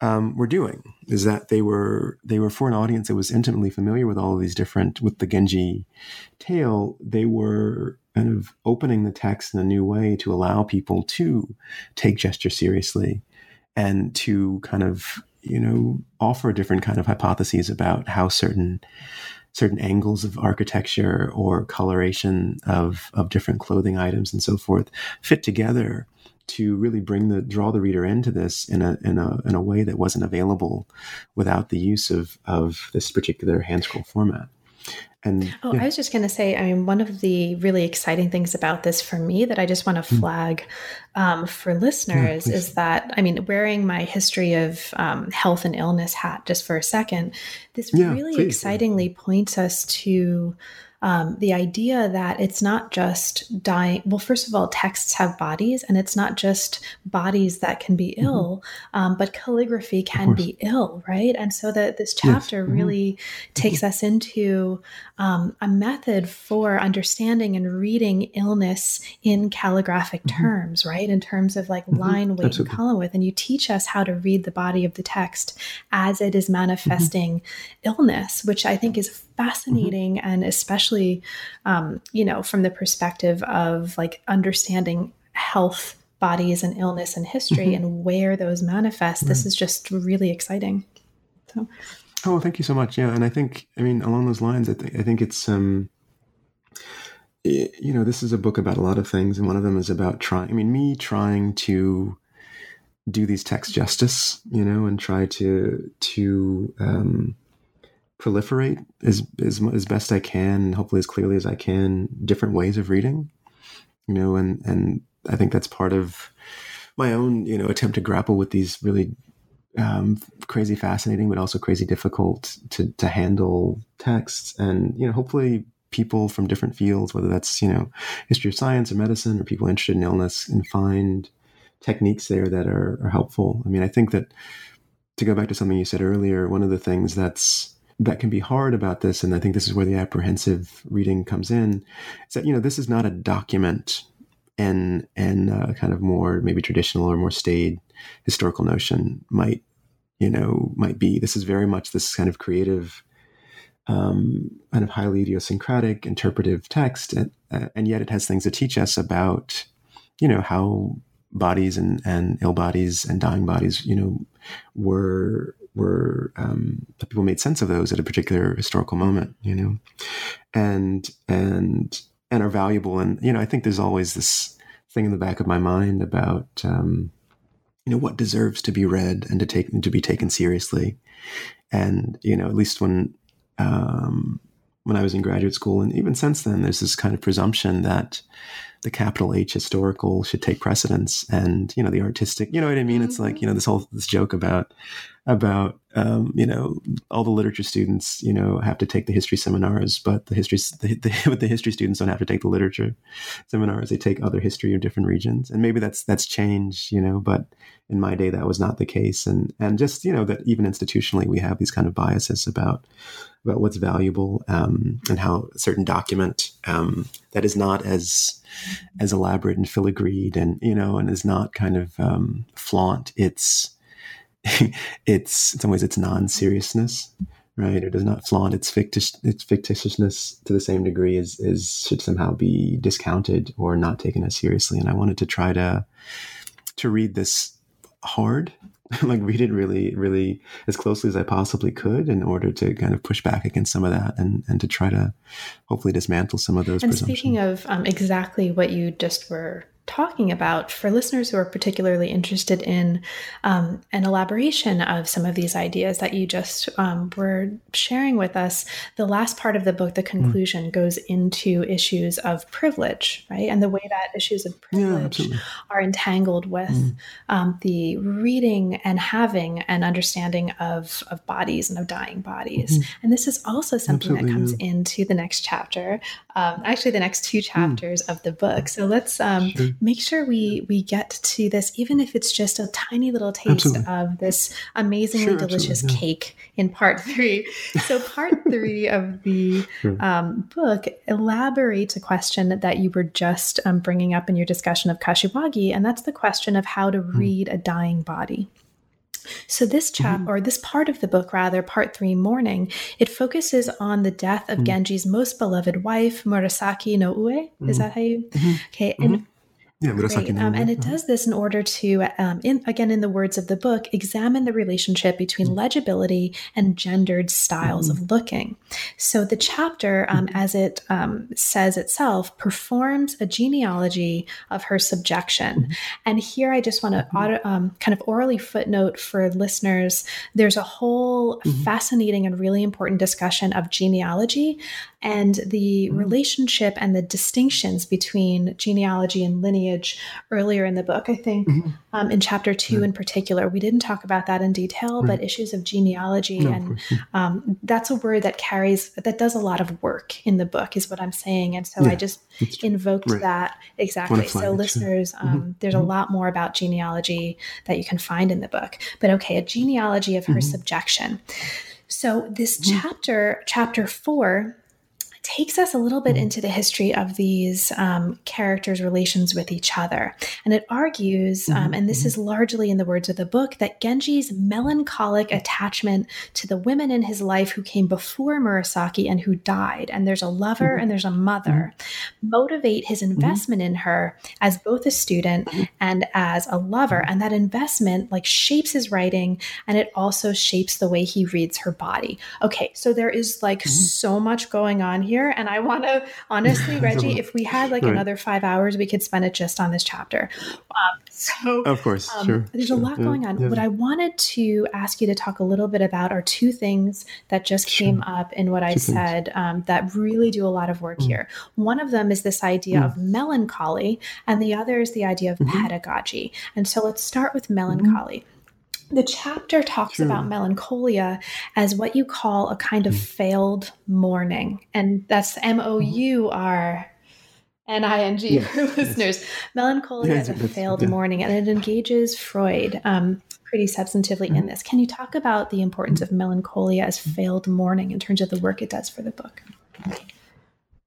um, were doing is that they were they were for an audience that was intimately familiar with all of these different with the Genji tale. They were kind of opening the text in a new way to allow people to take gesture seriously and to kind of you know, offer different kind of hypotheses about how certain certain angles of architecture or coloration of of different clothing items and so forth fit together to really bring the draw the reader into this in a in a in a way that wasn't available without the use of of this particular hand scroll format. And oh, yeah. I was just going to say, I mean, one of the really exciting things about this for me that I just want to hmm. flag um, for listeners yeah, is that, I mean, wearing my history of um, health and illness hat just for a second, this yeah, really please. excitingly points us to um, the idea that it's not just dying. Well, first of all, texts have bodies, and it's not just bodies that can be mm-hmm. ill, um, but calligraphy can be ill, right? And so that this chapter yes. mm-hmm. really takes mm-hmm. us into um, a method for understanding and reading illness in calligraphic mm-hmm. terms, right? In terms of like mm-hmm. line, weight, Absolutely. and column width. And you teach us how to read the body of the text as it is mm-hmm. manifesting illness, which I think is fascinating and especially um, you know from the perspective of like understanding health bodies and illness and history mm-hmm. and where those manifest right. this is just really exciting so oh thank you so much yeah and i think i mean along those lines i think i think it's um it, you know this is a book about a lot of things and one of them is about trying i mean me trying to do these texts justice you know and try to to um proliferate as, as as best I can, hopefully as clearly as I can, different ways of reading. You know, and and I think that's part of my own you know attempt to grapple with these really um, crazy fascinating, but also crazy difficult to to handle texts, and you know, hopefully people from different fields, whether that's you know history of science or medicine or people interested in illness, and find techniques there that are, are helpful. I mean, I think that to go back to something you said earlier, one of the things that's that can be hard about this, and I think this is where the apprehensive reading comes in, is that you know this is not a document and and uh, kind of more maybe traditional or more staid historical notion might you know might be. This is very much this kind of creative, um, kind of highly idiosyncratic interpretive text, and, uh, and yet it has things to teach us about you know how bodies and and ill bodies and dying bodies you know were were um, people made sense of those at a particular historical moment, you know, and and and are valuable. And you know, I think there's always this thing in the back of my mind about um, you know what deserves to be read and to take to be taken seriously. And you know, at least when um, when I was in graduate school, and even since then, there's this kind of presumption that the capital H historical should take precedence, and you know the artistic. You know what I mean? It's like you know this whole this joke about about um, you know all the literature students you know have to take the history seminars, but the history the, the, the history students don't have to take the literature seminars. They take other history of different regions, and maybe that's that's changed. You know, but in my day that was not the case, and and just you know that even institutionally we have these kind of biases about about what's valuable um, and how a certain document um, that is not as as elaborate and filigreed and you know and is not kind of um, flaunt its its in some ways its non-seriousness right it does not flaunt its fictitious its fictitiousness to the same degree as, as should somehow be discounted or not taken as seriously and i wanted to try to to read this hard like read it really, really as closely as I possibly could in order to kind of push back against some of that and, and to try to hopefully dismantle some of those. And speaking of um, exactly what you just were talking about, for listeners who are particularly interested in um, an elaboration of some of these ideas that you just um, were sharing with us, the last part of the book, the hmm. conclusion, mm. goes into issues of privilege, right? And the way that issues of privilege yeah, are entangled with mm. um, the reading and having an understanding of, of bodies and of dying bodies. Mm-hmm. And this is also something absolutely, that comes yeah. into the next chapter, um, actually, the next two hmm. chapters of the book. So let's um, sure make sure we we get to this, even if it's just a tiny little taste absolutely. of this amazingly sure, delicious yeah. cake in part three. So part three of the sure. um, book elaborates a question that you were just um, bringing up in your discussion of Kashiwagi, and that's the question of how to hmm. read a dying body. So this chap mm-hmm. or this part of the book rather part 3 mourning it focuses on the death of mm-hmm. Genji's most beloved wife Murasaki no Ue is mm-hmm. that how you mm-hmm. Okay and mm-hmm. Yeah, Murasaki um, and it does this in order to, um, in, again, in the words of the book, examine the relationship between mm-hmm. legibility and gendered styles mm-hmm. of looking. So the chapter, um, mm-hmm. as it um, says itself, performs a genealogy of her subjection. Mm-hmm. And here I just want to mm-hmm. um, kind of orally footnote for listeners there's a whole mm-hmm. fascinating and really important discussion of genealogy and the relationship and the distinctions between genealogy and lineage earlier in the book. I think mm-hmm. um, in chapter 2 mm-hmm. in particular, we didn't talk about that in detail, but issues of genealogy no, and of um, that's a word that carries that does a lot of work in the book, is what I'm saying. And so yeah, I just invoked right. that exactly. So listeners, um, mm-hmm. there's a mm-hmm. lot more about genealogy that you can find in the book. But okay, a genealogy of her mm-hmm. subjection. So this chapter, chapter four, takes us a little bit mm-hmm. into the history of these um, characters' relations with each other. And it argues, um, mm-hmm. and this is largely in the words of the book, that Genji's melancholic attachment to the women in his life who came before Murasaki and who died, and there's a lover mm-hmm. and there's a mother, motivate his investment in her as both a student and as a lover. And that investment like shapes his writing and it also shapes the way he reads her body. Okay, so there is like so much going on here. And I want to, honestly, Reggie, if we had like right. another five hours, we could spend it just on this chapter. Um, so, of course, um, sure. There's sure. a lot going on. Yeah. What I wanted to ask you to talk a little bit about are two things that just sure. came up in what two I said um, that really do a lot of work mm. here. One of them is this idea mm. of melancholy, and the other is the idea of mm-hmm. pedagogy. And so let's start with mm-hmm. melancholy. Mm-hmm the chapter talks True. about melancholia as what you call a kind of mm. failed mourning. And that's M O U R N I N G for listeners. Melancholia is a failed yeah. mourning, and it engages Freud um, pretty substantively mm. in this. Can you talk about the importance of melancholia as failed mourning in terms of the work it does for the book?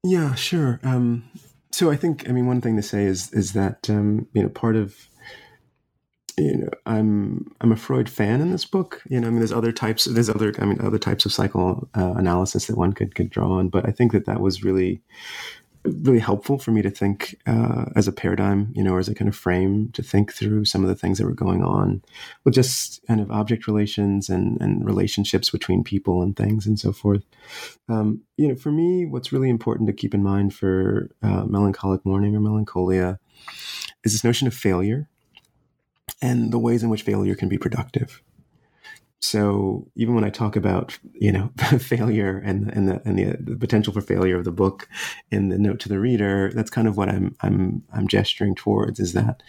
Yeah, sure. Um, so I think, I mean, one thing to say is is that um, you know part of you know i'm i'm a freud fan in this book. You know i mean there's other types there's other i mean other types of psychoanalysis uh, that one could could draw on but i think that that was really really helpful for me to think uh, as a paradigm you know or as a kind of frame to think through some of the things that were going on with just kind of object relations and and relationships between people and things and so forth. Um, you know for me what's really important to keep in mind for uh, melancholic mourning or melancholia is this notion of failure and the ways in which failure can be productive. So even when I talk about you know failure and and the and the, the, potential for failure of the book in the note to the reader, that's kind of what I'm I'm I'm gesturing towards is that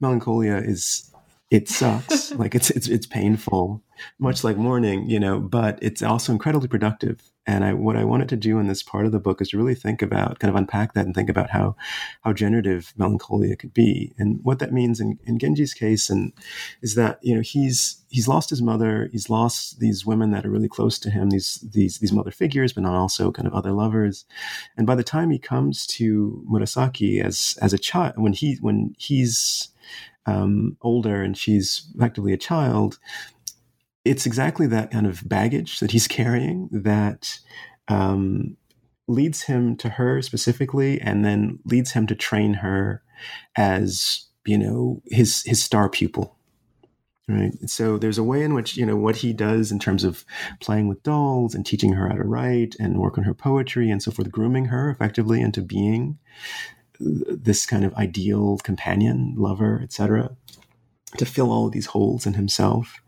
melancholia is it sucks like it's it's it's painful much like mourning you know but it's also incredibly productive and I, what I wanted to do in this part of the book is to really think about, kind of unpack that and think about how, how generative melancholia could be and what that means in, in Genji's case. And is that, you know, he's, he's lost his mother. He's lost these women that are really close to him, these, these, these mother figures, but not also kind of other lovers. And by the time he comes to Murasaki as, as a child, when he, when he's, um, older and she's effectively a child, it's exactly that kind of baggage that he's carrying that um, leads him to her specifically, and then leads him to train her as you know his his star pupil. Right. So there's a way in which you know what he does in terms of playing with dolls and teaching her how to write and work on her poetry and so forth, grooming her effectively into being this kind of ideal companion, lover, etc., to fill all of these holes in himself.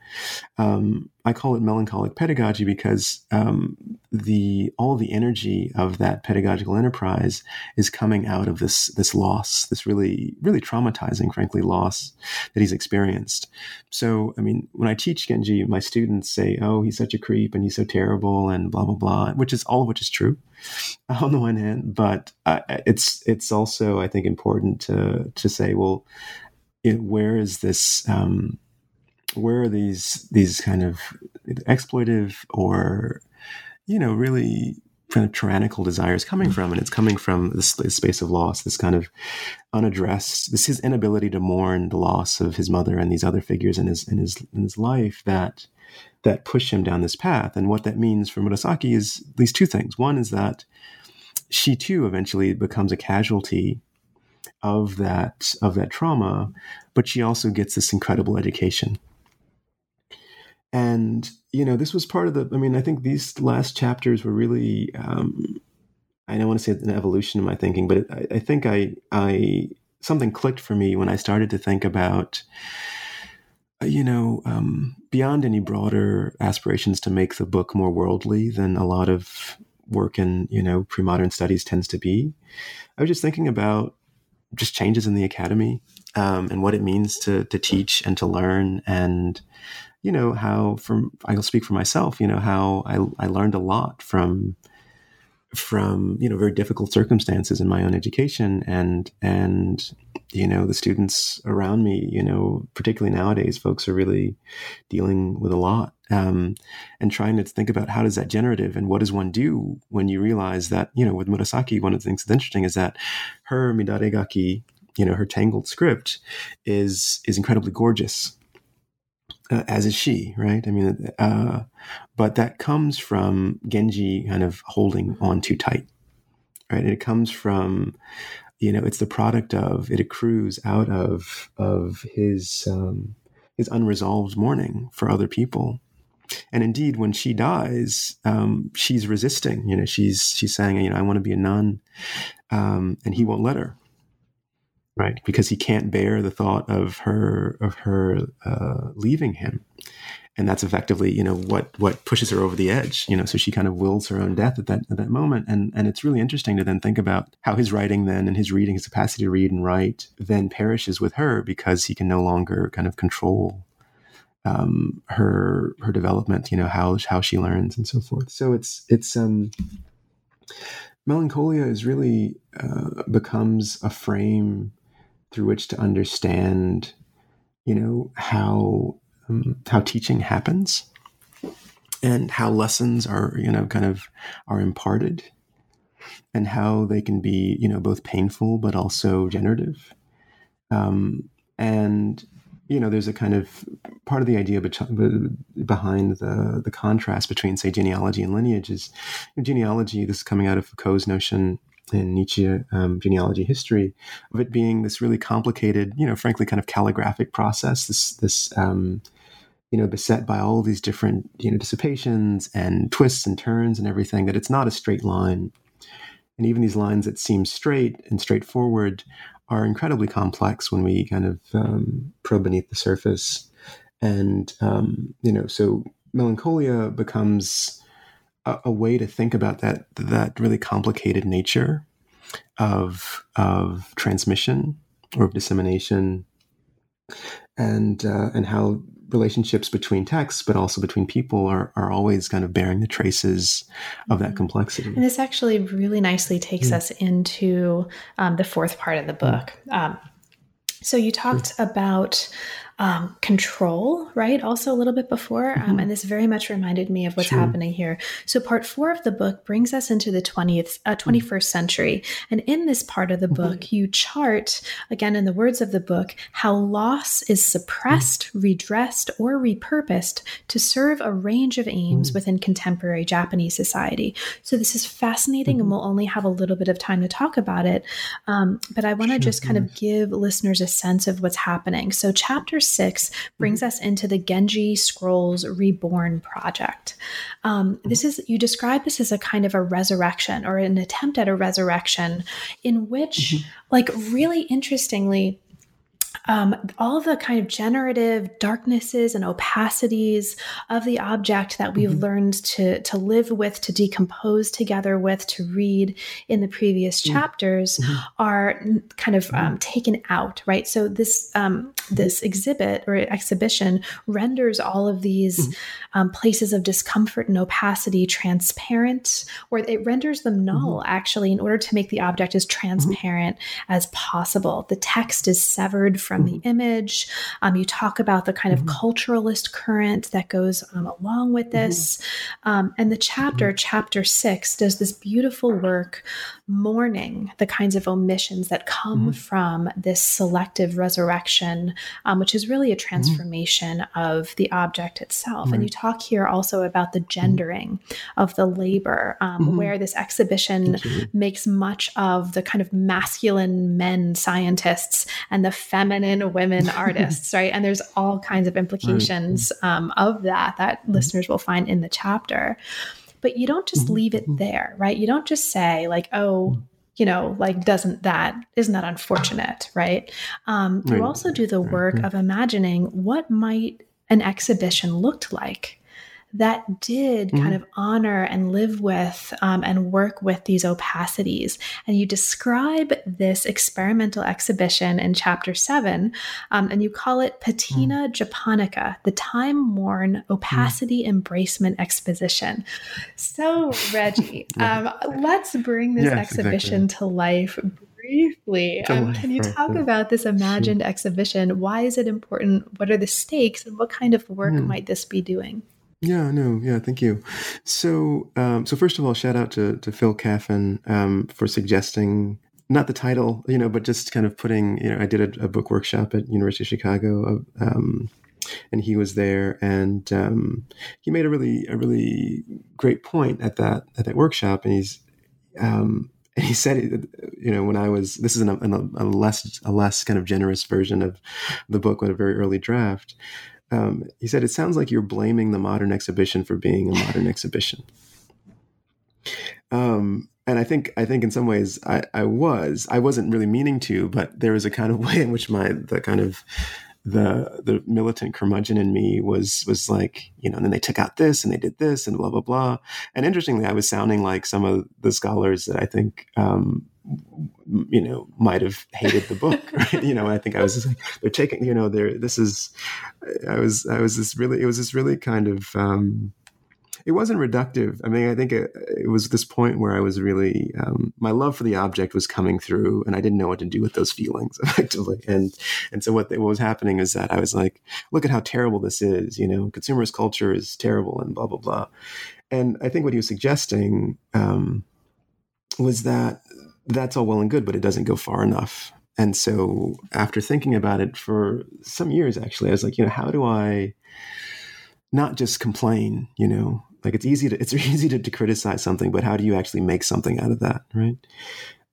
Um, I call it melancholic pedagogy because um, the all the energy of that pedagogical enterprise is coming out of this this loss, this really really traumatizing, frankly, loss that he's experienced. So, I mean, when I teach Genji, my students say, "Oh, he's such a creep and he's so terrible," and blah blah blah, which is all of which is true on the one hand, but uh, it's it's also I think important to to say, well, it, where is this? Um, where are these these kind of exploitive or you know really kind of tyrannical desires coming from? And it's coming from this, this, space of loss this kind of unaddressed this his inability to mourn the loss of his mother and these other figures in his in his in his life that that push him down this path. And what that means for murasaki is these two things. One is that she too eventually becomes a casualty of that of that trauma but she also gets this incredible education and you know this was part of the i mean i think these last chapters were really um, i don't want to say an evolution in my thinking but I, I, think i i something clicked for me when i started to think about you know um, beyond any broader aspirations to make the book more worldly than a lot of work in you know pre-modern studies tends to be. I was just thinking about just changes in the academy um, and what it means to to teach and to learn and you know how from I'll speak for myself. You know how I I learned a lot from from you know very difficult circumstances in my own education and and you know the students around me you know particularly nowadays folks are really dealing with a lot um, and trying to think about how does that generative and what does one do when you realize that you know with murasaki one of the things that's interesting is that her midaregaki you know her tangled script is is incredibly gorgeous uh, as is she, right? I mean, uh, but that comes from Genji kind of holding on too tight, right? it comes from, you know, it's the product of it accrues out of of his um, his unresolved mourning for other people, and indeed, when she dies, um, she's resisting. You know, she's she's saying, you know, I want to be a nun, um, and he won't let her right? Because he can't bear the thought of her of her uh, leaving him, and that's effectively you know what what pushes her over the edge. You know, so she kind of wills her own death at that at that moment, and and it's really interesting to then think about how his writing then and his reading, his capacity to read and write, then perishes with her because he can no longer kind of control. Um, her her development, you know how how she learns and so forth. So it's it's um, melancholia is really uh, becomes a frame through which to understand, you know, how um, how teaching happens and how lessons are, you know, kind of are imparted and how they can be, you know, both painful but also generative. Um, and you know, there's a kind of part of the idea behind the the contrast between, say, genealogy and lineage is genealogy. This is coming out of Foucault's notion in Nietzsche um, genealogy history of it being this really complicated, you know, frankly, kind of calligraphic process. This this um, you know beset by all these different you know dissipations and twists and turns and everything. That it's not a straight line, and even these lines that seem straight and straightforward are incredibly complex when we kind of um, probe beneath the surface. And um, you know, so melancholia becomes a, a, way to think about that that really complicated nature of of transmission or of dissemination, and uh, and how relationships between texts, but also between people, are are always kind of bearing the traces of that mm-hmm. complexity. And this actually really nicely takes mm. us into um, the fourth part of the book. Mm. Um, so you talked about um, control, right? Also, a little bit before. Um, mm-hmm. Um, and this very much reminded me of what's sure. happening here. So, part four of the book brings us into the 20th, uh, 21st mm-hmm. century. And in this part of the mm-hmm. book, you chart, again, in the words of the book, how loss is suppressed, mm-hmm. redressed, or repurposed to serve a range of aims mm-hmm. within contemporary Japanese society. So, this is fascinating, and mm-hmm. we'll only have a little bit of time to talk about it. Um, but I want to sure. just kind of give listeners a sense of what's happening. So, chapter six brings mm-hmm. us into the Genji Scrolls Reborn project. Um, mm-hmm. This is, you describe this as a kind of a resurrection or an attempt at a resurrection in which, mm-hmm. like, really interestingly, um, all the kind of generative darknesses and opacities of the object that we've mm-hmm. learned to to live with, to decompose together with, to read in the previous mm-hmm. chapters mm-hmm. are kind of um, taken out, right? So this um, this exhibit or exhibition renders all of these mm-hmm. um, places of discomfort and opacity transparent, or it renders them null mm-hmm. actually in order to make the object as transparent as possible. The text is severed from the mm-hmm. image. Um, you talk about the kind of mm-hmm. culturalist current that goes um, along with mm-hmm. this. Um, and the chapter, chapter six, does this beautiful work mourning the kinds of omissions that come mm-hmm. from this selective resurrection, um, which is really a mm-hmm. transformation mm-hmm. of the object itself. And you talk here also about the mm-hmm. gendering of the labor, um, mm-hmm. where this exhibition makes much of the kind of masculine men scientists and the feminine women artists, right? And there's all kinds of implications right. um, of that that listeners will find in the chapter but you don't just mm-hmm. leave it mm-hmm. there, right? You don't just say, like, oh, mm-hmm. you know, like, doesn't that, isn't that unfortunate, right? Um, you also do the work of imagining what might an exhibition looked like that did mm-hmm. kind of honor and live with um, and work with these opacities. And you describe this experimental exhibition in chapter seven, um, and you call it Patina mm. Japonica, the time worn opacity mm. embracement exposition. So, Reggie, yeah. um, let's bring this yes, exhibition exactly. to life briefly. Um, can you talk about this imagined sure. exhibition? Why is it important? What are the stakes? And what kind of work mm. might this be doing? Yeah, no, yeah, thank you. So, um, so first of all, shout out to to Phil Kaffen um, for suggesting not the title, you know, but just kind of putting, you know, I did a, a book workshop at University of Chicago, um, and he was there, and um, he made a really a really great point at that at that workshop, and he's. Um, and he said, you know, when I was, this is an, a, a less, a less kind of generous version of the book, with a very early draft um, he said, It sounds like you're blaming the modern exhibition for being a modern exhibition. Um, and I think I think in some ways I, I was I wasn't really meaning to, but there was a kind of way in which my the kind of the the militant curmudgeon in me was was like you know and then they took out this and they did this and blah blah blah and interestingly I was sounding like some of the scholars that I think um, you know might have hated the book right? you know i think i was just like they're taking you know they're this is i was i was this really it was this really kind of um it wasn't reductive. I mean i think it, it was this point where i was really um, my love for the object was coming through and i didn't know what to do with those feelings effectively. And and so what, what was happening is that i was like look at how terrible this is you know consumerist culture is terrible and blah blah blah. And i think what he was suggesting um, was that that's all well and good, but it doesn't go far enough. And so after thinking about it for some years, actually, I was like, you know, how do I not just complain, you know, like it's easy to, it's easy to, to criticize something, but how do you actually make something out of that? Right.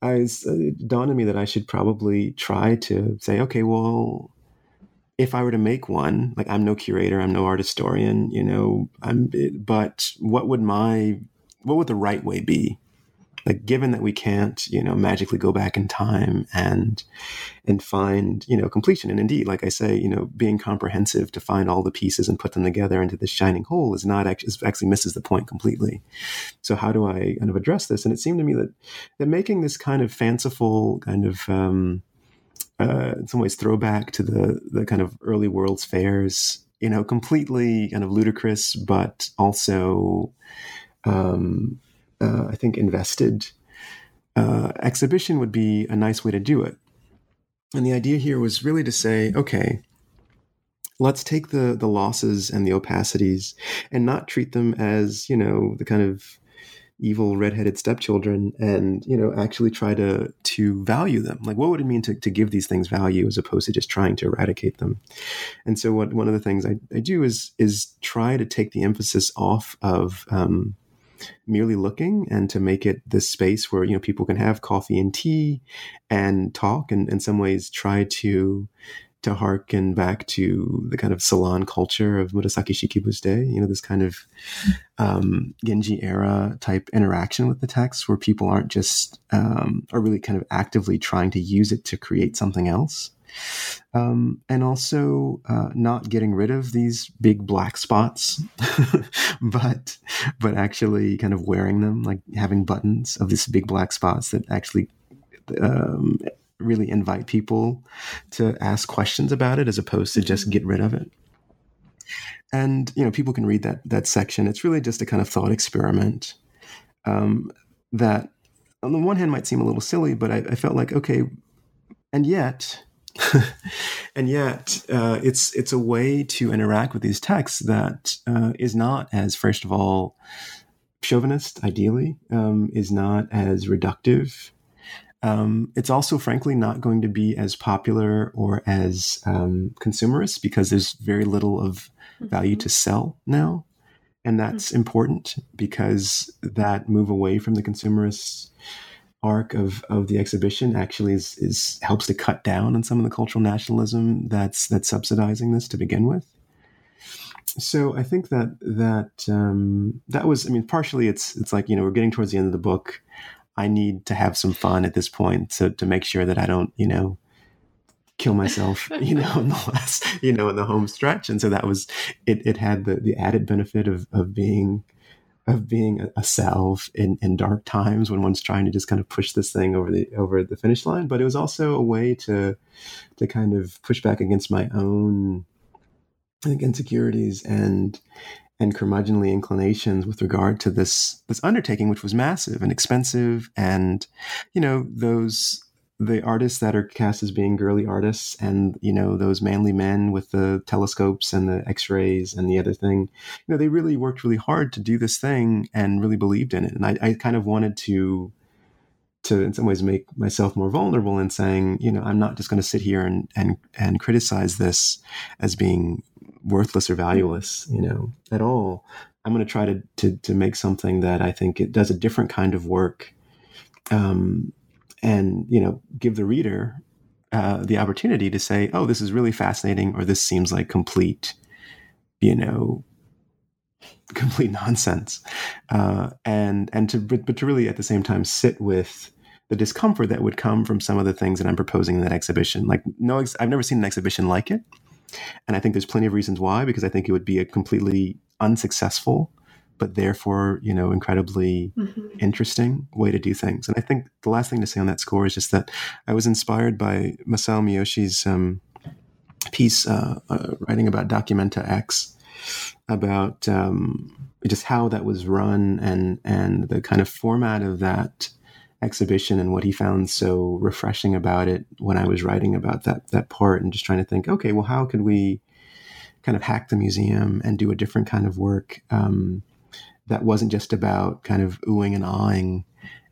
I was, it dawned on me that I should probably try to say, okay, well, if I were to make one, like I'm no curator, I'm no art historian, you know, I'm, but what would my, what would the right way be like given that we can't you know magically go back in time and and find you know completion. And indeed like i say you know being comprehensive to find all the pieces and put them together into this shining whole is not actually actually misses the point completely. So how do i kind of address this? And it seemed to me that that making this kind of fanciful kind of um, uh, in some ways throwback to the the kind of early world's fairs you know completely kind of ludicrous but also um, uh, I think, invested uh, exhibition would be a nice way to do it. And the idea here was really to say, okay, let's take the the losses and the opacities and not treat them as you know the kind of evil redheaded stepchildren and you know actually try to to value them like what would it mean to, to give these things value as opposed to just trying to eradicate them and so what one of the things I, I do is is try to take the emphasis off of um, merely looking and to make it this space where you know people can have coffee and tea and talk and in some ways try to to harken back to the kind of salon culture of Murasaki Shikibu's day, you know, this kind of um, Genji era type interaction with the text where people aren't just, um, are really kind of actively trying to use it to create something else. Um, and also uh, not getting rid of these big black spots, but but actually kind of wearing them, like having buttons of these big black spots that actually um, really invite people to ask questions about it as opposed to just mm-hmm. get rid of it. And you know, people can read that that section. It's really just a kind of thought experiment um, that, on the one hand, might seem a little silly, but I, I felt like okay, and yet. and yet, uh, it's it's a way to interact with these texts that uh, is not as first of all chauvinist, ideally, um, is not as reductive, um, it's also, frankly, not going to be as popular or as um, consumerist because there's very little of value mm-hmm. to sell now. And that's mm-hmm. important because that move away from the consumerist arc of, of the exhibition actually is, is helps to cut down on some of the cultural nationalism that's that's subsidizing this to begin with. So I think that that um, that was I mean partially it's it's like you know we're getting towards the end of the book. I need to have some fun at this point to to make sure that I don't, you know, kill myself, you know, in the last, you know, in the home stretch. And so that was it. It had the the added benefit of of being of being a, salve in, in dark times when one's trying to just kind of push this thing over the over the finish line. But it was also a way to to kind of push back against my own I think insecurities and and curmudgeonly inclinations with regard to this this undertaking, which was massive and expensive, and you know those the artists that are cast as being girly artists, and you know those manly men with the telescopes and the X-rays and the other thing, you know they really worked really hard to do this thing and really believed in it, and I, I kind of wanted to to in some ways make myself more vulnerable in saying, you know, I'm not just going to sit here and and and criticize this as being worthless or valueless, you know, at all. I'm going to try to, to, to make something that I think it does a different kind of work, um, and you know, give the reader uh, the opportunity to say, "Oh, this is really fascinating," or "This seems like complete," you know, complete nonsense, uh, and and to but, but to really at the same time sit with the discomfort that would come from some of the things that I'm proposing in that exhibition. Like, no, I've never seen an exhibition like it. And I think there's plenty of reasons why, because I think it would be a completely unsuccessful, but therefore, you know, incredibly mm-hmm. interesting way to do things. And I think the last thing to say on that score is just that I was inspired by Masao Miyoshi's um, piece uh, uh, writing about Documenta X, about um, just how that was run and and the kind of format of that exhibition and what he found so refreshing about it when I was writing about that that part and just trying to think, okay, well, how could we kind of hack the museum and do a different kind of work um, that wasn't just about kind of oohing and awing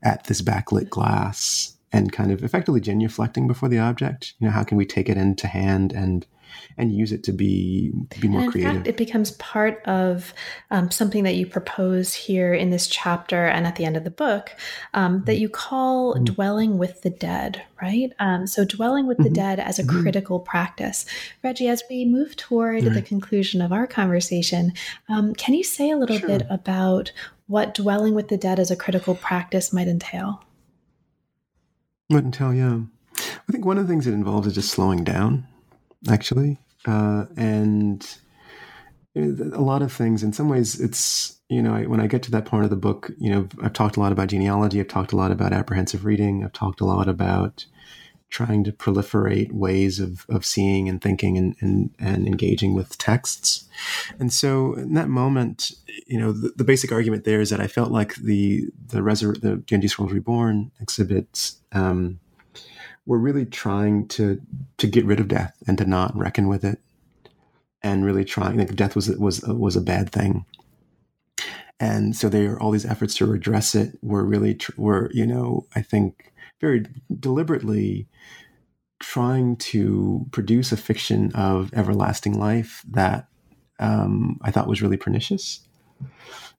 at this backlit glass and kind of effectively genuflecting before the object. You know, how can we take it into hand and and use it to be to be more in creative. Fact, it becomes part of um, something that you propose here in this chapter and at the end of the book um, that mm-hmm. you call mm-hmm. dwelling with the dead, right? Um, so dwelling with mm-hmm. the dead as a mm-hmm. critical practice. Reggie, as we move toward right. the conclusion of our conversation, um, can you say a little sure. bit about what dwelling with the dead as a critical practice might entail? Might entail, yeah. I think one of the things it involves is just slowing down actually, uh, and a lot of things. In some ways, it's you know when I get to that part of the book, you know, I've talked a lot about genealogy. I've talked a lot about apprehensive reading. I've talked a lot about trying to proliferate ways of, of seeing and thinking and, and, and engaging with texts. And so in that moment, you know, the, the basic argument there is that I felt like the, the, resur- the Genji Scrolls Reborn exhibits, um, we're really trying to to get rid of death and to not reckon with it, and really trying. Like death was was was a bad thing, and so there are all these efforts to redress it. We're really tr- we're you know I think very deliberately trying to produce a fiction of everlasting life that um, I thought was really pernicious.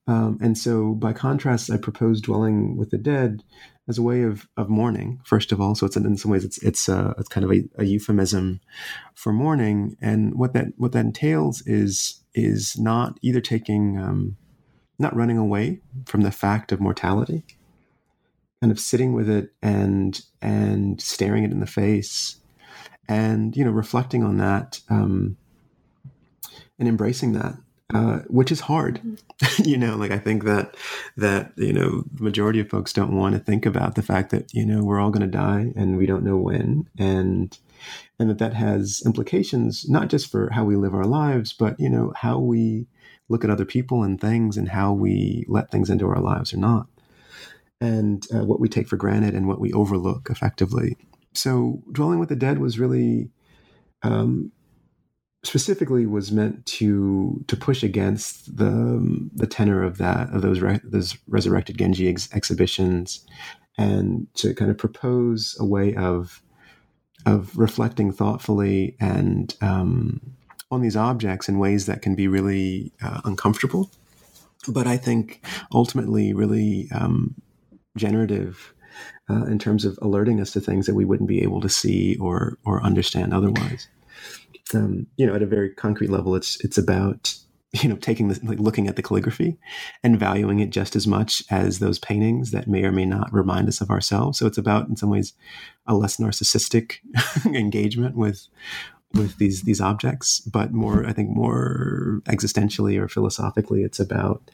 Um, and so, by contrast, I propose dwelling with the dead as a way of, of mourning, first of all. So, it's in some ways it's it's, uh, it's kind of a, a, euphemism for mourning. And what that what that entails is is not either taking um, not running away from the fact of mortality, kind of sitting with it and and staring it in the face, and you know reflecting on that um, and embracing that uh, which is hard. Mm-hmm. you know, like I think that that you know the majority of folks don't want to think about the fact that you know we're all going to die and we don't know when, and and that that has implications not just for how we live our lives, but you know how we look at other people and things and how we let things into our lives or not, and uh, what we take for granted and what we overlook effectively. So, dwelling with the dead was really um, specifically was meant to to push against the the tenor of that of those re, those resurrected Genji ex- exhibitions, and to kind of propose a way of of reflecting thoughtfully and um, on these objects in ways that can be really uh, uncomfortable, but I think ultimately really um, generative. Uh, in terms of alerting us to things that we wouldn't be able to see or or understand otherwise um, you know, at a very concrete level, it's it's about you know taking the like looking at the calligraphy and valuing it just as much as those paintings that may or may not remind us of ourselves. So it's about, in some ways, a less narcissistic engagement with with these these objects, but more, I think, more existentially or philosophically, it's about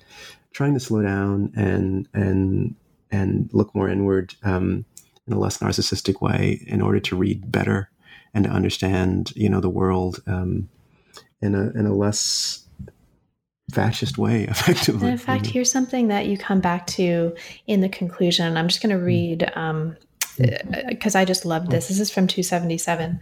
trying to slow down and and and look more inward um, in a less narcissistic way in order to read better and to understand, you know, the world um, in a in a less fascist way, effectively. And in fact, here's something that you come back to in the conclusion. I'm just going to mm. read um, because uh, I just love this. This is from 277.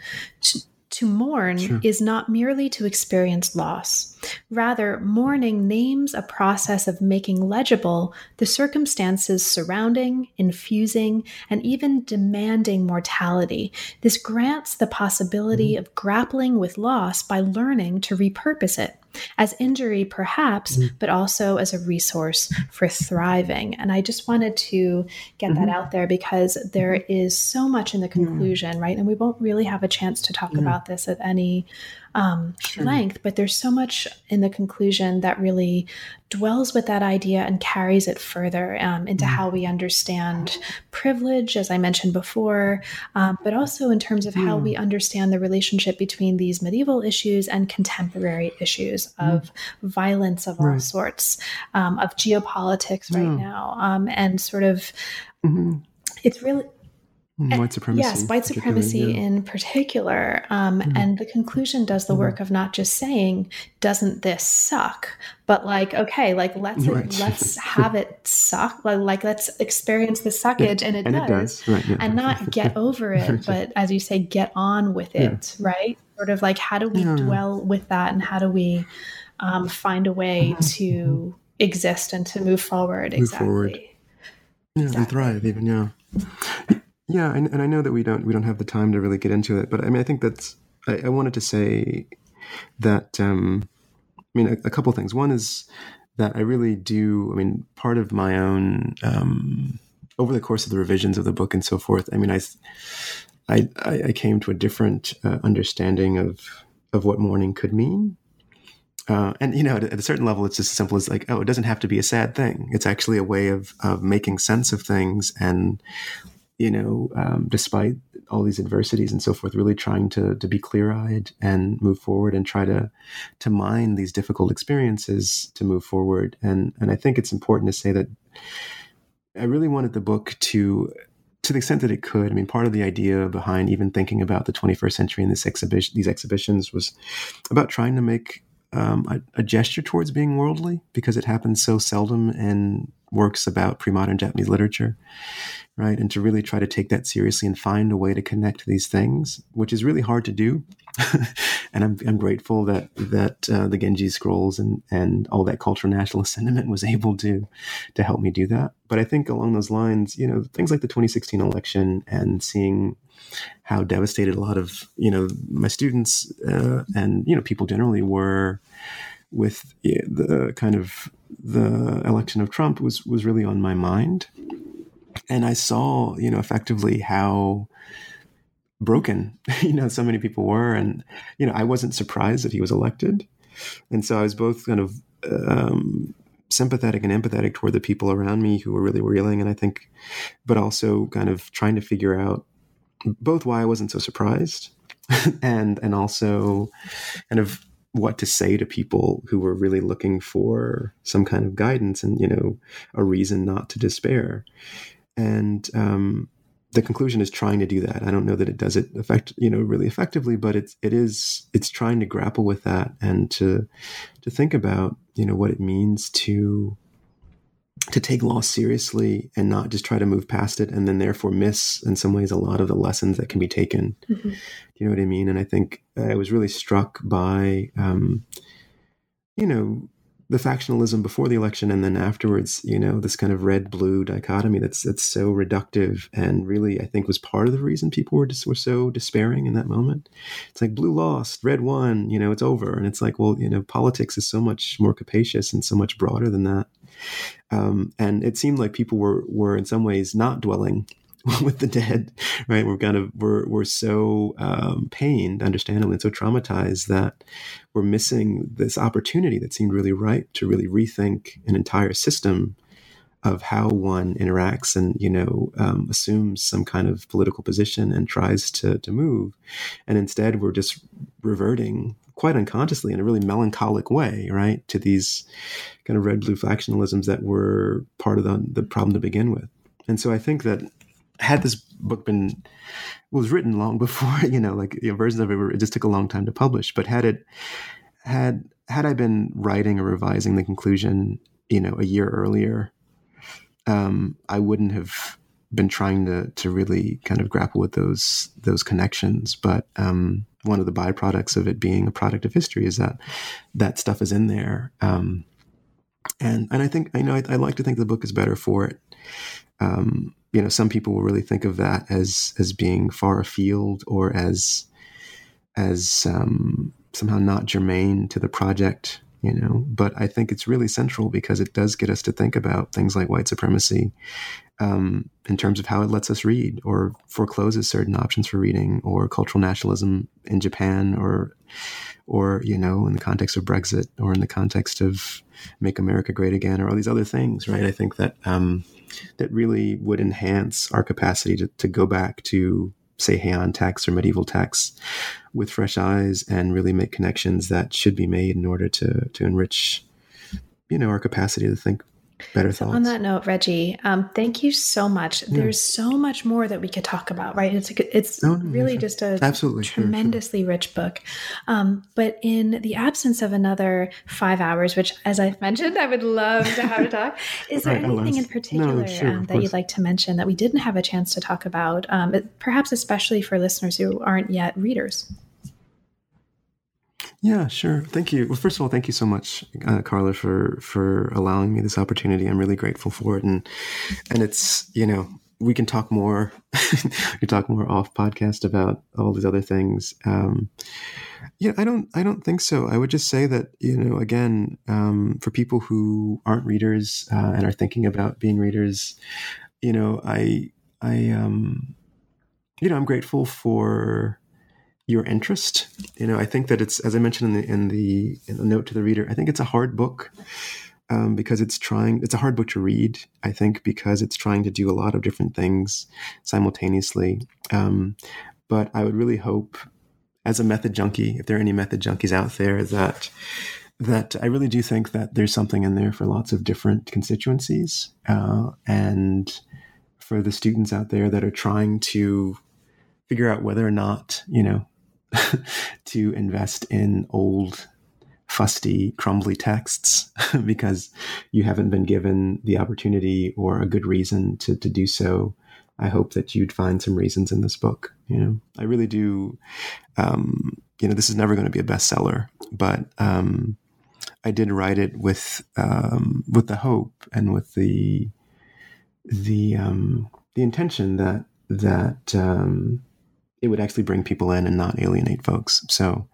To mourn sure. is not merely to experience loss. Rather, mourning names a process of making legible the circumstances surrounding, infusing, and even demanding mortality. This grants the possibility mm-hmm. of grappling with loss by learning to repurpose it as injury, perhaps, mm-hmm. but also as a resource for thriving. And I just wanted to get mm-hmm. that out there because there mm-hmm. so much in the conclusion, right? And we won't really have a chance to talk about this at any um, sure. length, but there's so much in the conclusion that really dwells with that idea and carries it further um, into mm. how we understand privilege, as I mentioned before, um, but also in terms of mm. how we understand the relationship between these medieval issues and contemporary issues mm. of violence of right. all sorts, um, of geopolitics right now, um, and sort of. Mm-hmm. It's really Mm, white supremacy. Yes, white supremacy yeah. in particular. Um, mm-hmm. And the conclusion does the mm-hmm. work of not just saying, "Doesn't this suck?" but like, okay, like let's right. let's have it suck. Like, like let's experience the suckage, yeah. and, it, and does. it does, right, yeah. and not get over it, but as you say, get on with it. Right? Sort of like, how do we dwell with that, and how do we um, find a way mm-hmm. to exist and to move forward? Move exactly. forward. Yeah, exactly. and thrive even. Yeah. Yeah, and, and, I know that we don't we don't have the time to really get into it, but I mean, I think that's I, I wanted to say that um, I mean a, a couple things. One is that I really do. I mean, part of my own um, over the course of the revisions of the book and so forth. I mean, I I, I came to a different uh, understanding of of what mourning could mean. Uh, and you know, at, at, a certain level, it's just as simple as like, oh, it doesn't have to be a sad thing. It's actually a way of of making sense of things and you know, um, despite all these adversities and so forth, really trying to to be clear eyed and move forward and try to to mine these difficult experiences to move forward. And and I think it's important to say that I really wanted the book to to the extent that it could. I mean, part of the idea behind even thinking about the 21st century and this exhibition, these exhibitions, was about trying to make um, a, a, gesture towards being worldly because it happens so seldom in works about pre-modern Japanese literature right? And to really try to take that seriously and find a way to connect these things, which is really hard to do. and I'm, I'm grateful that that uh, the Genji scrolls and and all that cultural nationalist sentiment was able to to help me do that. But I think along those lines, you know, things like the 2016 election and seeing how devastated a lot of you know my students uh, and you know people generally were with the kind of the election of Trump was was really on my mind, and I saw you know effectively how broken you know so many people were, and you know I wasn't surprised that he was elected, and so I was both kind of um, sympathetic and empathetic toward the people around me who were really reeling, and I think, but also kind of trying to figure out both why I wasn't so surprised, and and also kind of what to say to people who were really looking for some kind of guidance and you know a reason not to despair. And um, the conclusion is trying to do that. I don't know that it does it effect you know really effectively but it's it is it's trying to grapple with that and to to think about you know what it means to to take loss seriously and not just try to move past it and then therefore miss in some ways a lot of the lessons that can be taken. Mm-hmm. do you know what i mean? And i think i was really struck by um, you know the factionalism before the election and then afterwards you know this kind of red blue dichotomy that's that's so reductive and really i think was part of the reason people were just were so despairing in that moment. It's like blue lost red won you know it's over. And it's like well you know politics is so much more capacious and so much broader than that um, and it seemed like people were were in some ways not dwelling with the dead, right? We're kind of we're we're so um, pained, understandably, and so traumatized that we're missing this opportunity that seemed really right to really rethink an entire system of how one interacts and you know um, assumes some kind of political position and tries to to move, and instead we're just reverting quite unconsciously in a really melancholic way, right, to these kind of red blue factionalisms that were part of the, the problem to begin with. And so I think that had this book been was written long before, you know, like the versions of it, were, it just took a long time to publish. But had it had had I been writing or revising the conclusion, you know, a year earlier, um, I wouldn't have been trying to to really kind of grapple with those those connections. But um, one of the byproducts of it being a product of history is that that stuff is in there. Um, and and I think I know I, I, like to think the book is better for it. Um, you know, some people will really think of that as as being far afield or as as um, somehow not germane to the project. You know, but I think it's really central because it does get us to think about things like white supremacy um, in terms of how it lets us read or forecloses certain options for reading or cultural nationalism in Japan or or you know in the context of Brexit or in the context of Make America Great Again or all these other things right? I think that um, that really would enhance our capacity to, to go back to say Heian texts or medieval texts with fresh eyes and really make connections that should be made in order to to enrich you know our capacity to think better so. On that note, Reggie, um, thank you so much. Yeah. There's so much more that we could talk about, right? It's a, it's no, no, really just a absolutely tremendously sure, sure. rich book. Um, but in the absence of another five hours, which, as I've mentioned, I would love to have a talk. Is there right, anything in particular no, sure, um, that you'd like to mention that we didn't have a chance to talk about? Um, perhaps especially for listeners who aren't yet readers. Yeah, sure. Thank you. Well, first of all, thank you so much, uh, Carla, for for allowing me this opportunity. I'm really grateful for it, and and it's you know we can talk more. we can talk more off podcast about all these other things. Um, yeah, I don't. I don't think so. I would just say that you know, again, um, for people who aren't readers uh, and are thinking about being readers, you know, I I um, you know, I'm grateful for your interest. You know, I think that it's as I mentioned in the in the, in the note to the reader. I think it's a hard book um, because it's trying. It's a hard book to read. I think because it's trying to do a lot of different things simultaneously. Um, but I would really hope, as a method junkie, if there are any method junkies out there, that that I really do think that there's something in there for lots of different constituencies uh, and for the students out there that are trying to figure out whether or not you know to invest in old, fusty, crumbly texts because you haven't been given the opportunity or a good reason to, to do so. I hope that you'd find some reasons in this book. You know, I really do. Um, you know, this is never going to be a bestseller, but um, I did write it with um, with the hope and with the the um, the intention that that um, it would actually bring people in and not alienate folks. So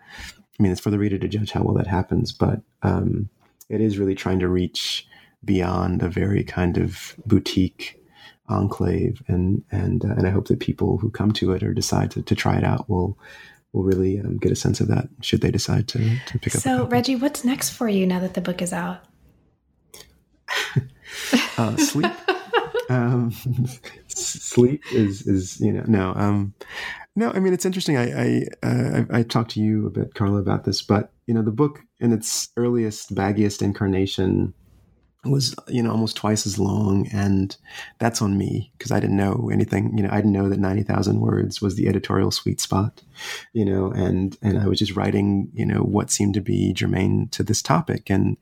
I mean, it's for the reader to judge how well that happens, but um, it is really trying to reach beyond a very kind of boutique enclave, and and uh, and I hope that people who come to it or decide to, to try it out will will really um, get a sense of that should they decide to to pick up. So, Reggie, what's next for you now that the book is out? uh, sleep. um, sleep is is you know no um, no. I mean, it's interesting. I I, uh, I I talked to you a bit, Carla, about this, but you know, the book in its earliest, baggiest incarnation was you know almost twice as long and that's on me because i didn't know anything you know i didn't know that 90000 words was the editorial sweet spot you know and and i was just writing you know what seemed to be germane to this topic and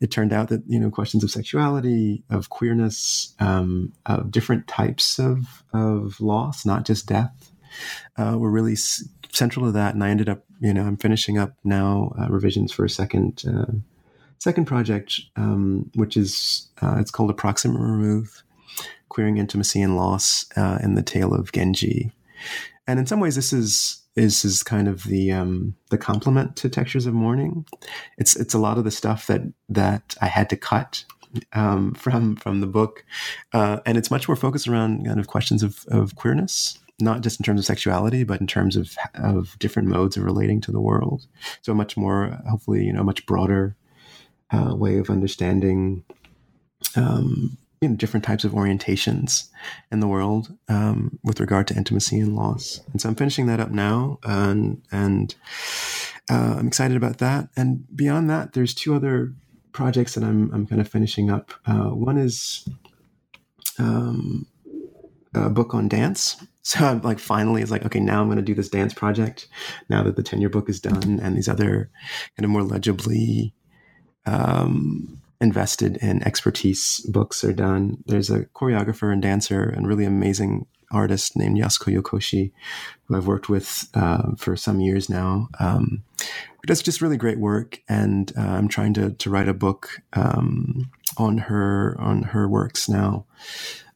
it turned out that you know questions of sexuality of queerness um, of different types of of loss not just death uh, were really s- central to that and i ended up you know i'm finishing up now uh, revisions for a second uh, second project, um, which is uh, it's called A Proximate Remove, Queering Intimacy and Loss uh, in the Tale of Genji. And in some ways, this is is is kind of the um, the complement to Textures of Mourning. It's it's a lot of the stuff that that I had to cut um, from from the book, uh, and it's much more focused around kind of questions of, of queerness not just in terms of sexuality, but in terms of of different modes of relating to the world. So much more, hopefully, you know, much broader uh, way of understanding um, you know, different types of orientations in the world um, with regard to intimacy and loss. And so I'm finishing that up now, and and uh, I'm excited about that. And beyond that, there's two other projects that I'm I'm kind of finishing up. Uh, one is um, a book on dance. So I'm like, finally, it's like, okay, now I'm going to do this dance project. Now that the tenure book is done, and these other kind of more legibly um, invested in expertise books are done. There's a choreographer and dancer and really amazing artist named Yasuko Yokoshi, who I've worked with uh, for some years now. Um, who does just really great work, and uh, I'm trying to to write a book um, on her on her works now.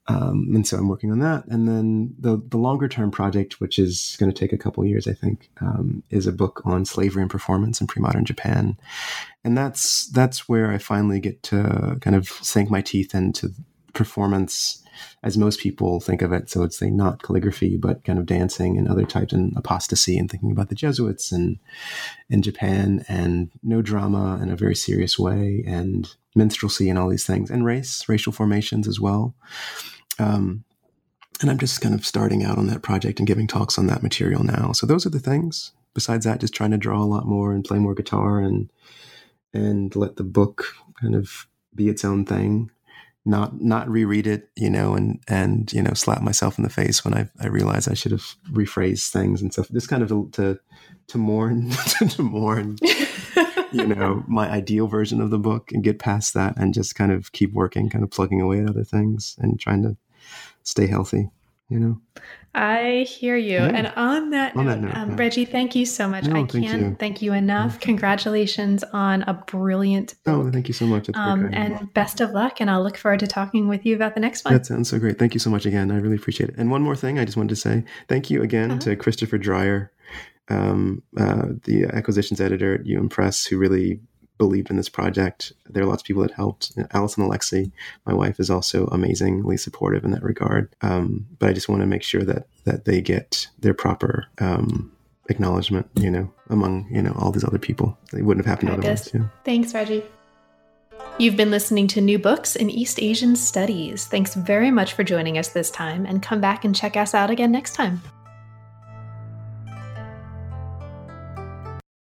Um, and so I'm working on that. And then the the longer term project, which is going to take a couple years, I think, um, is a book on slavery and performance in pre-modern Japan. And that's that's where I finally get to kind of sink my teeth into performance as most people think of it. So it's not calligraphy, but kind of dancing and other types and apostasy and thinking about the Jesuits and in Japan and Noh drama in a very serious way and minstrelsy and all these things and race, racial formations as well. Um, and I'm just kind of starting out on that project and giving talks on that material now. So those are the things. Besides that, just trying to draw a lot more and play more guitar and and let the book kind of be its own thing. Not not reread it, you know, and and you know, slap myself in the face when I I realize I should have rephrased things and stuff. Just kind of to to, to mourn to mourn you know my ideal version of the book and get past that and just kind of keep working kind of plugging away at other things and trying to stay healthy you know I hear you. Yeah. And on that on note, that note um, yeah. Reggie, thank you so much. No, I can't thank you. thank you enough. Congratulations on a brilliant book. Oh, thank you so much. Um, and best of luck. And I'll look forward to talking with you about the next one. That sounds so great. Thank you so much again. I really appreciate it. And one more thing I just wanted to say thank you again uh-huh. to Christopher Dreyer, um, uh, the acquisitions editor at UM Press, who really believed in this project. There are lots of people that helped. Allison Alexy, my wife, is also amazingly supportive in that regard. Um, but I just want to make sure that that they get their proper um, acknowledgement. You know, among you know all these other people, it wouldn't have happened otherwise. Yeah. Thanks, Reggie. You've been listening to New Books in East Asian Studies. Thanks very much for joining us this time, and come back and check us out again next time.